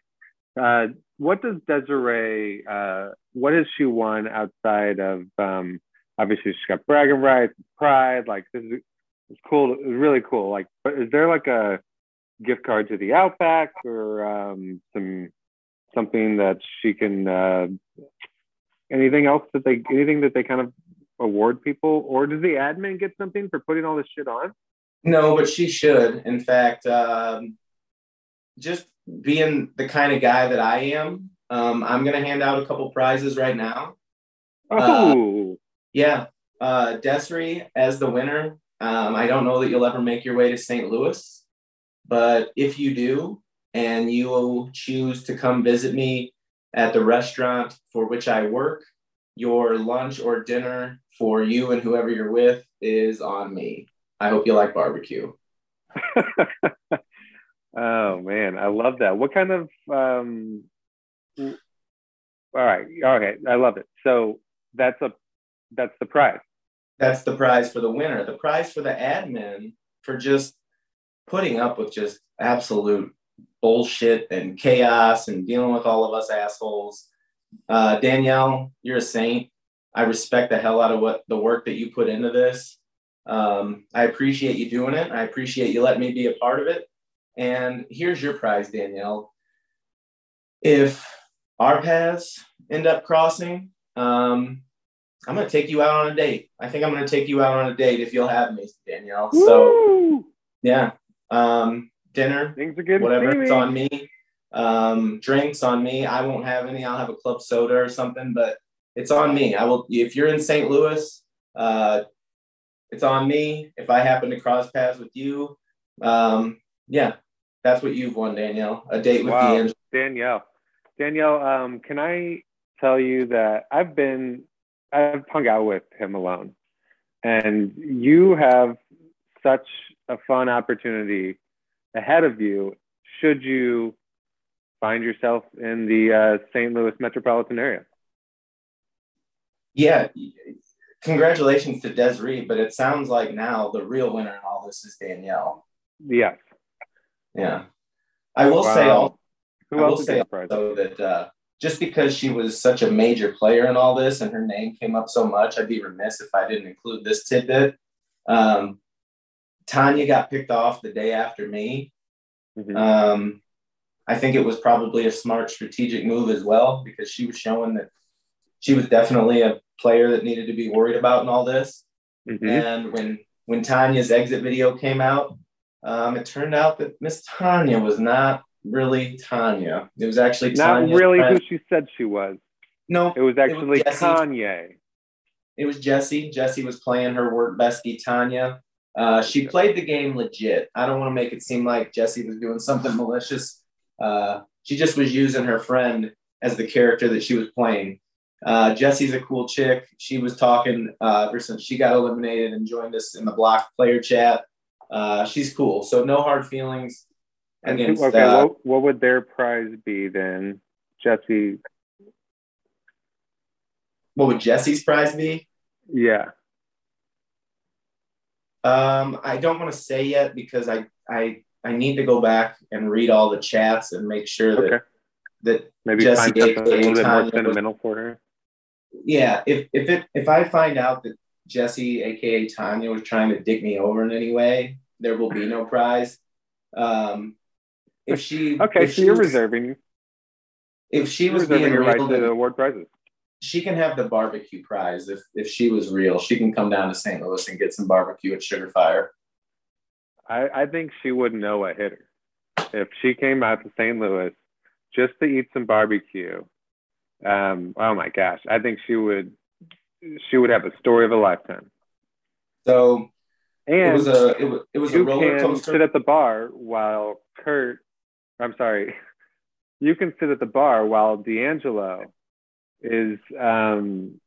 uh, what does Desree, uh, what has she won outside of, um, obviously she's got bragging rights, pride, like this is, it's cool. It's really cool. Like, but is there like a gift card to the Outback or, um, some, something that she can, uh, anything else that they, anything that they kind of award people or does the admin get something for putting all this shit on? No, but she should. In fact, um, just being the kind of guy that I am, um, I'm going to hand out a couple prizes right now. Oh, Yeah. Uh, Desree, as the winner, Um, I don't know that you'll ever make your way to St. Louis, but if you do, and you will choose to come visit me at the restaurant for which I work, your lunch or dinner for you and whoever you're with is on me. I hope you like barbecue. (laughs) oh man, I love that. What kind of um all right, okay, I love it. So that's a that's the prize. That's the prize for the winner. The prize for the admin for just putting up with just absolute bullshit and chaos and dealing with all of us assholes. Uh, Danielle, you're a saint. I respect the hell out of what the work that you put into this. Um, I appreciate you doing it. I appreciate you letting me be a part of it. And here's your prize, Danielle. If our paths end up crossing, um, I'm going to take you out on a date. I think I'm going to take you out on a date if you'll have me, Danielle. So, Woo! yeah. Um, dinner, things are good. Whatever, it's on me. Um, drinks on me. I won't have any. I'll have a club soda or something, but it's on me. I will. If you're in St. Louis, uh, it's on me. If I happen to cross paths with you, um, yeah, that's what you've won, Danielle. A date with wow. D'Angelo. Danielle. Danielle, um, can I tell you that I've been, I've hung out with him alone, and you have such a fun opportunity ahead of you should you find yourself in the uh, St. Louis metropolitan area. Yeah, congratulations to Desree, but it sounds like now the real winner in all this is Danielle. Yeah. Yeah. I will wow. say all Who I will say also that uh, just because she was such a major player in all this and her name came up so much, I'd be remiss if I didn't include this tidbit. Um, Tonya got picked off the day after me. Mm-hmm. Um, I think it was probably a smart strategic move as well because she was showing that she was definitely a player that needed to be worried about in all this. Mm-hmm. And when when Tonya's exit video came out, um, it turned out that Miss Tonya was not really Tonya. It was actually not Tonya's really friend. who she said she was. No, it was actually it was Kanye. It was Jessi. Jessi was playing her work bestie Tonya. Uh, she played the game legit. I don't want to make it seem like Jessi was doing something malicious. Uh, she just was using her friend as the character that she was playing. Uh, Jessi's a cool chick. She was talking uh, ever since she got eliminated and joined us in the block player chat. Uh, she's cool. So no hard feelings against. Okay, what, what would their prize be then, Jessi? What would Jessi's prize be? Yeah. Um, I don't want to say yet because I I I need to go back and read all the chats and make sure that okay. that maybe Jessi find a little bit more sentimental was, for her. Yeah, if if it if I find out that Jessi, aka Tonya, was trying to dick me over in any way, there will be no prize. Um, if she okay, if so you're reserving. If she was being real, right to the award prizes she can have the barbecue prize if if she was real. She can come down to St. Louis and get some barbecue at Sugarfire. I, I think she would know a hitter if she came out to St. Louis just to eat some barbecue. Um, oh my gosh, I think she would she would have a story of a lifetime. So and it was a it was, it was you a roller can coaster. sit at the bar while Kurt. I'm sorry. (laughs) You can sit at the bar while D'Angelo is um,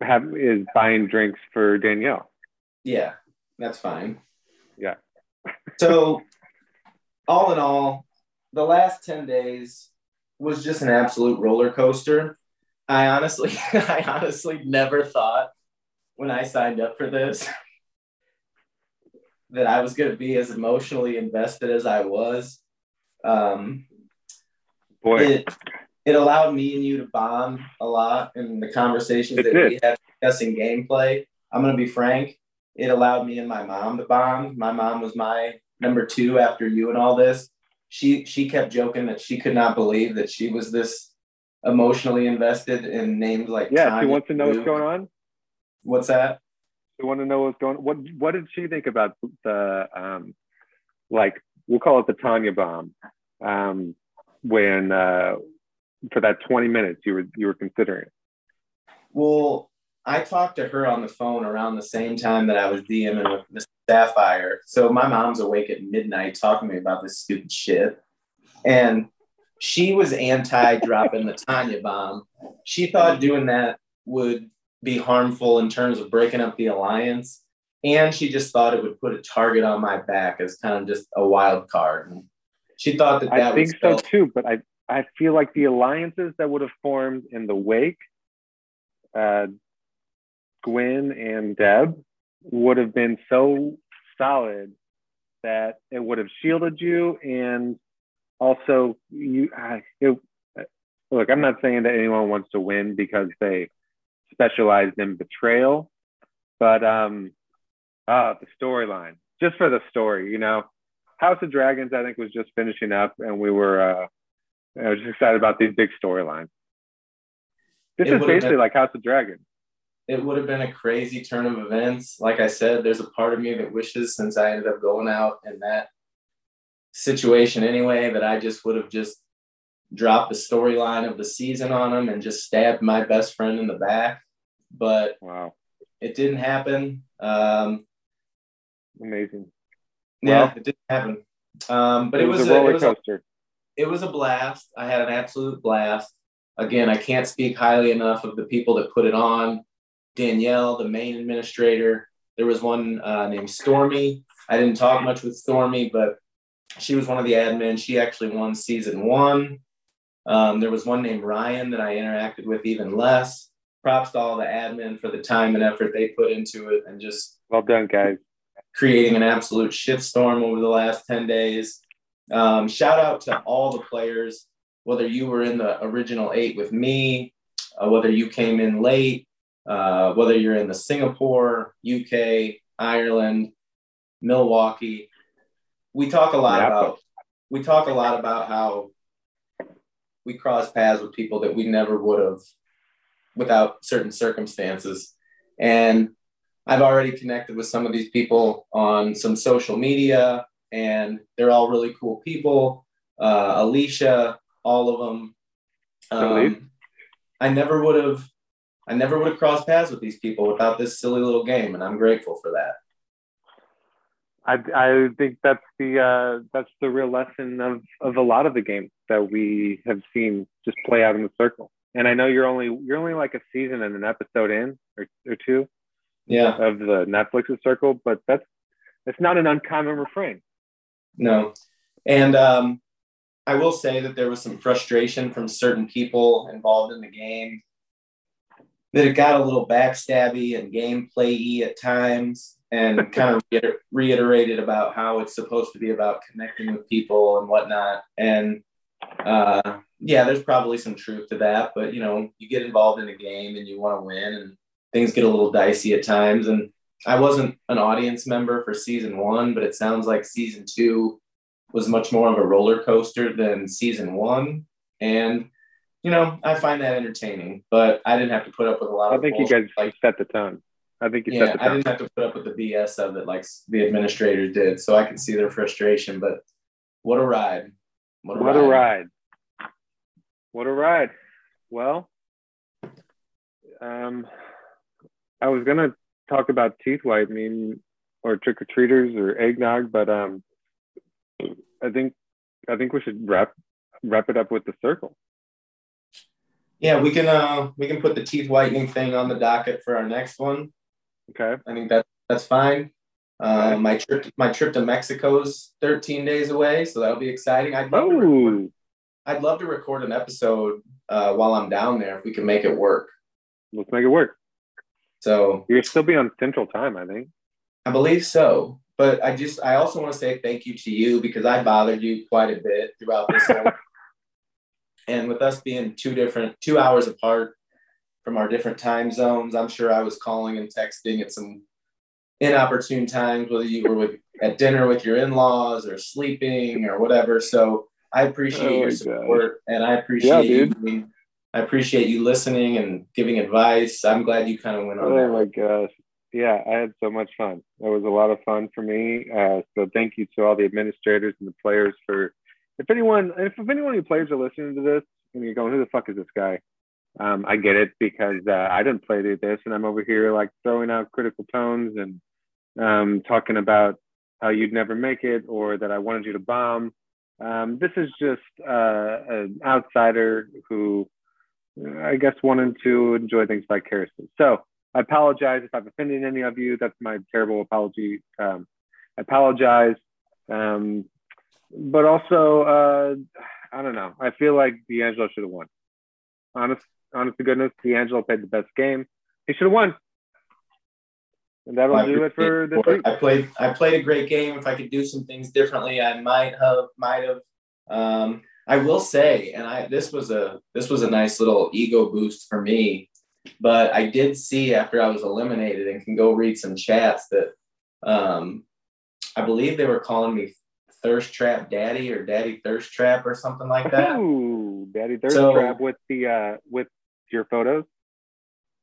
have is buying drinks for Danielle. Yeah, that's fine. Yeah. (laughs) so, all in all, the last ten days was just an absolute roller coaster. I honestly, (laughs) I honestly never thought when I signed up for this (laughs) that I was going to be as emotionally invested as I was. Um, Boy, it, it allowed me and you to bond a lot in the conversations it that did. we had discussing gameplay. I'm going to be frank. It allowed me and my mom to bond. My mom was my number two after you and all this. She she kept joking that she could not believe that she was this emotionally invested in names like yeah. Tonya she wants to know what's going on. What's that? She want to know what's going. What what did she think about the um, like we'll call it the Tonya bomb um, when uh, for that 20 minutes you were you were considering? Well, I talked to her on the phone around the same time that I was DMing with Mr. Sapphire. So my mom's awake at midnight talking to me about this stupid shit. And she was anti dropping the Tonya bomb. She thought doing that would be harmful in terms of breaking up the alliance. And she just thought it would put a target on my back as kind of just a wild card. And she thought that that I think so too, but I, I feel like the alliances that would have formed in the wake, uh, Gwen and Deb would have been so solid that it would have shielded you and also you I, it, look i'm not saying that anyone wants to win because they specialized in betrayal but um uh the storyline just for the story you know? House of dragons i think was just finishing up and we were uh i was just excited about these big storylines this it is basically been, like house of dragons it would have been a crazy turn of events like i said there's a part of me that wishes since i ended up going out in that situation anyway that I just would have just dropped the storyline of the season on him and just stabbed my best friend in the back. But wow, it didn't happen. Um, Amazing. Yeah, well, it didn't happen. Um, but it, it was, was, a, roller coaster. It was a blast. I had an absolute blast. Again, I can't speak highly enough of the people that put it on. Danielle, the main administrator. There was one uh, named Stormy. I didn't talk much with Stormy, but she was one of the admins. She actually won season one. Um, there was one named Ryan that I interacted with even less. Props to all the admin for the time and effort they put into it and just well done, guys. Creating an absolute shitstorm over the last 10 days. Um, shout out to all the players, whether you were in the original eight with me, uh, whether you came in late, uh, whether you're in the Singapore, UK, Ireland, Milwaukee. We talk a lot yeah, about we talk a lot about how we cross paths with people that we never would have without certain circumstances. And i've already connected with some of these people on some social media and they're all really cool people. Uh, Alisha all of them um, i never would have i never would have crossed paths with these people without this silly little game and i'm grateful for that. I, I think that's the uh, that's the real lesson of, of a lot of the games that we have seen just play out in the circle. And I know you're only you're only like a season and an episode in or, or two, yeah, of the Netflix's circle, but that's it's not an uncommon refrain. No, and um, I will say that there was some frustration from certain people involved in the game that it got a little backstabby and gameplay at times and (laughs) kind of reiterated about how it's supposed to be about connecting with people and whatnot. And uh, yeah, there's probably some truth to that, but you know, you get involved in a game and you want to win, and things get a little dicey at times. And I wasn't an audience member for season one, but it sounds like season two was much more of a roller coaster than season one. And you know, I find that entertaining, but I didn't have to put up with a lot I think you guys like set the tone. I think you yeah, I didn't have to put up with the BS of it like the administrators did, so I can see their frustration. But what a ride! What a, what ride. a ride! What a ride! Well, um, I was gonna talk about teeth whitening or trick or treaters or eggnog, but um, I think I think we should wrap wrap it up with the circle. Yeah, we can uh we can put the teeth whitening thing on the docket for our next one. Okay. I think that that's fine. Uh, my trip my trip to Mexico is 13 days away, so that'll be exciting. I'd love, to record, I'd love to record an episode uh, while I'm down there if we can make it work. Let's make it work. So you'll still be on Central Time, I think. I believe so. But I just I also want to say thank you to you because I bothered you quite a bit throughout this. (laughs) and with us being two different two hours apart, from our different time zones. I'm sure I was calling and texting at some inopportune times, whether you were with, at dinner with your in-laws or sleeping or whatever. So I appreciate oh your support God. and I appreciate yeah, you. I appreciate you listening and giving advice. I'm glad you kind of went on. Oh my gosh. Yeah, I had so much fun. It was a lot of fun for me. Uh, so thank you to all the administrators and the players for. If anyone, if, if anyone of you players are listening to this and you're going, "Who the fuck is this guy?" Um, I get it because uh, I didn't play through this, and I'm over here like throwing out critical tones and um, talking about how you'd never make it or that I wanted you to bomb. Um, this is just uh, an outsider who I guess wanted to enjoy things vicariously. So I apologize if I've offended any of you. That's my terrible apology. Um, I apologize. Um, but also, uh, I don't know. I feel like D'Angelo should have won. Honest, honest to goodness, D'Angelo played the best game. He should have won. And that'll I do it for this week. I played. I played a great game. If I could do some things differently, I might have. Might have. Um, I will say, and I this was a this was a nice little ego boost for me. But I did see after I was eliminated, and can go read some chats that um, I believe they were calling me Thirst Trap Daddy or Daddy Thirst Trap or something like that. Ooh, Daddy Thirst so, Trap with the uh, with your photos.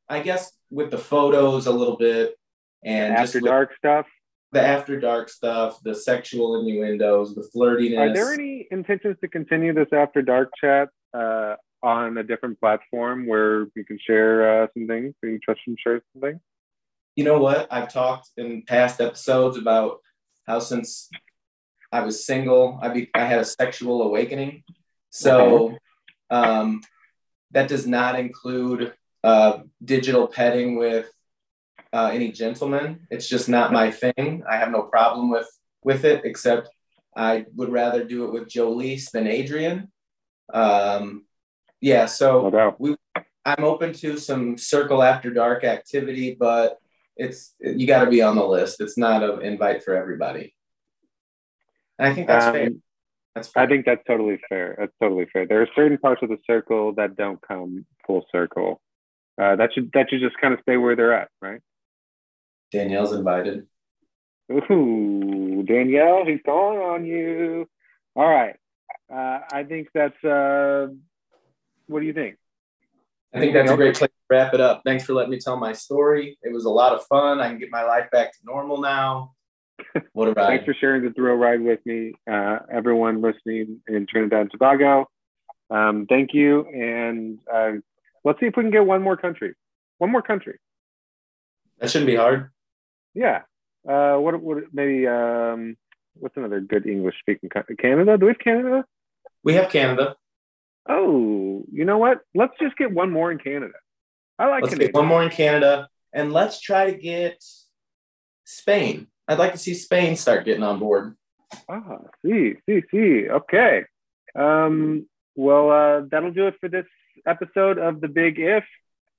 I guess with the photos a little bit and after dark stuff. The after dark stuff, the sexual innuendos, the flirtiness. Are there any intentions to continue this after dark chat uh, on a different platform where we can share uh, some things? Can you trust and share some things? You know what? I've talked in past episodes about how since I was single, I be, I had a sexual awakening. So um, that does not include uh, digital petting with uh, any gentleman. It's just not my thing. I have no problem with with it, except I would rather do it with Jolise than Adrian. Um, yeah, so no we, I'm open to some circle after dark activity, but it's you got to be on the list. It's not an invite for everybody. And I think that's um, fair. That's fair. I think that's totally fair. That's totally fair. There are certain parts of the circle that don't come full circle. Uh, that should that should just kind of stay where they're at, right? Danielle's invited. Ooh, Danielle, he's calling on you. All right. Uh, I think that's, uh, what do you think? I think that's a great place to wrap it up. Thanks for letting me tell my story. It was a lot of fun. I can get my life back to normal now. What a ride. Thanks for sharing the thrill ride with me, uh, everyone listening in Trinidad and Tobago. Um, thank you. And uh, let's see if we can get one more country. One more country. That shouldn't be hard. Yeah. Uh, what what maybe um, what's another good English speaking country? Canada? Do we have Canada? We have Canada. Oh, you know what? Let's just get one more in Canada. I like. Let's Canada. get one more in Canada, and let's try to get Spain. I'd like to see Spain start getting on board. Ah, see, see, see. Okay. Um, well, uh, that'll do it for this episode of the Big If.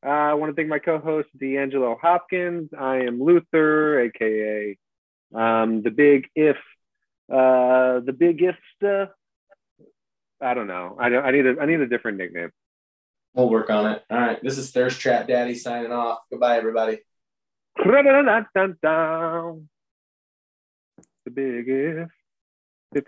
Uh, I want to thank my co-host D'Angelo Hopkins. I am Luther, aka um, the Big If, uh, the Biggest. I don't know. I don't. I need a. I need a different nickname. We'll work on it. All right. This is Thirst Trap Daddy signing off. Goodbye, everybody. The Big If.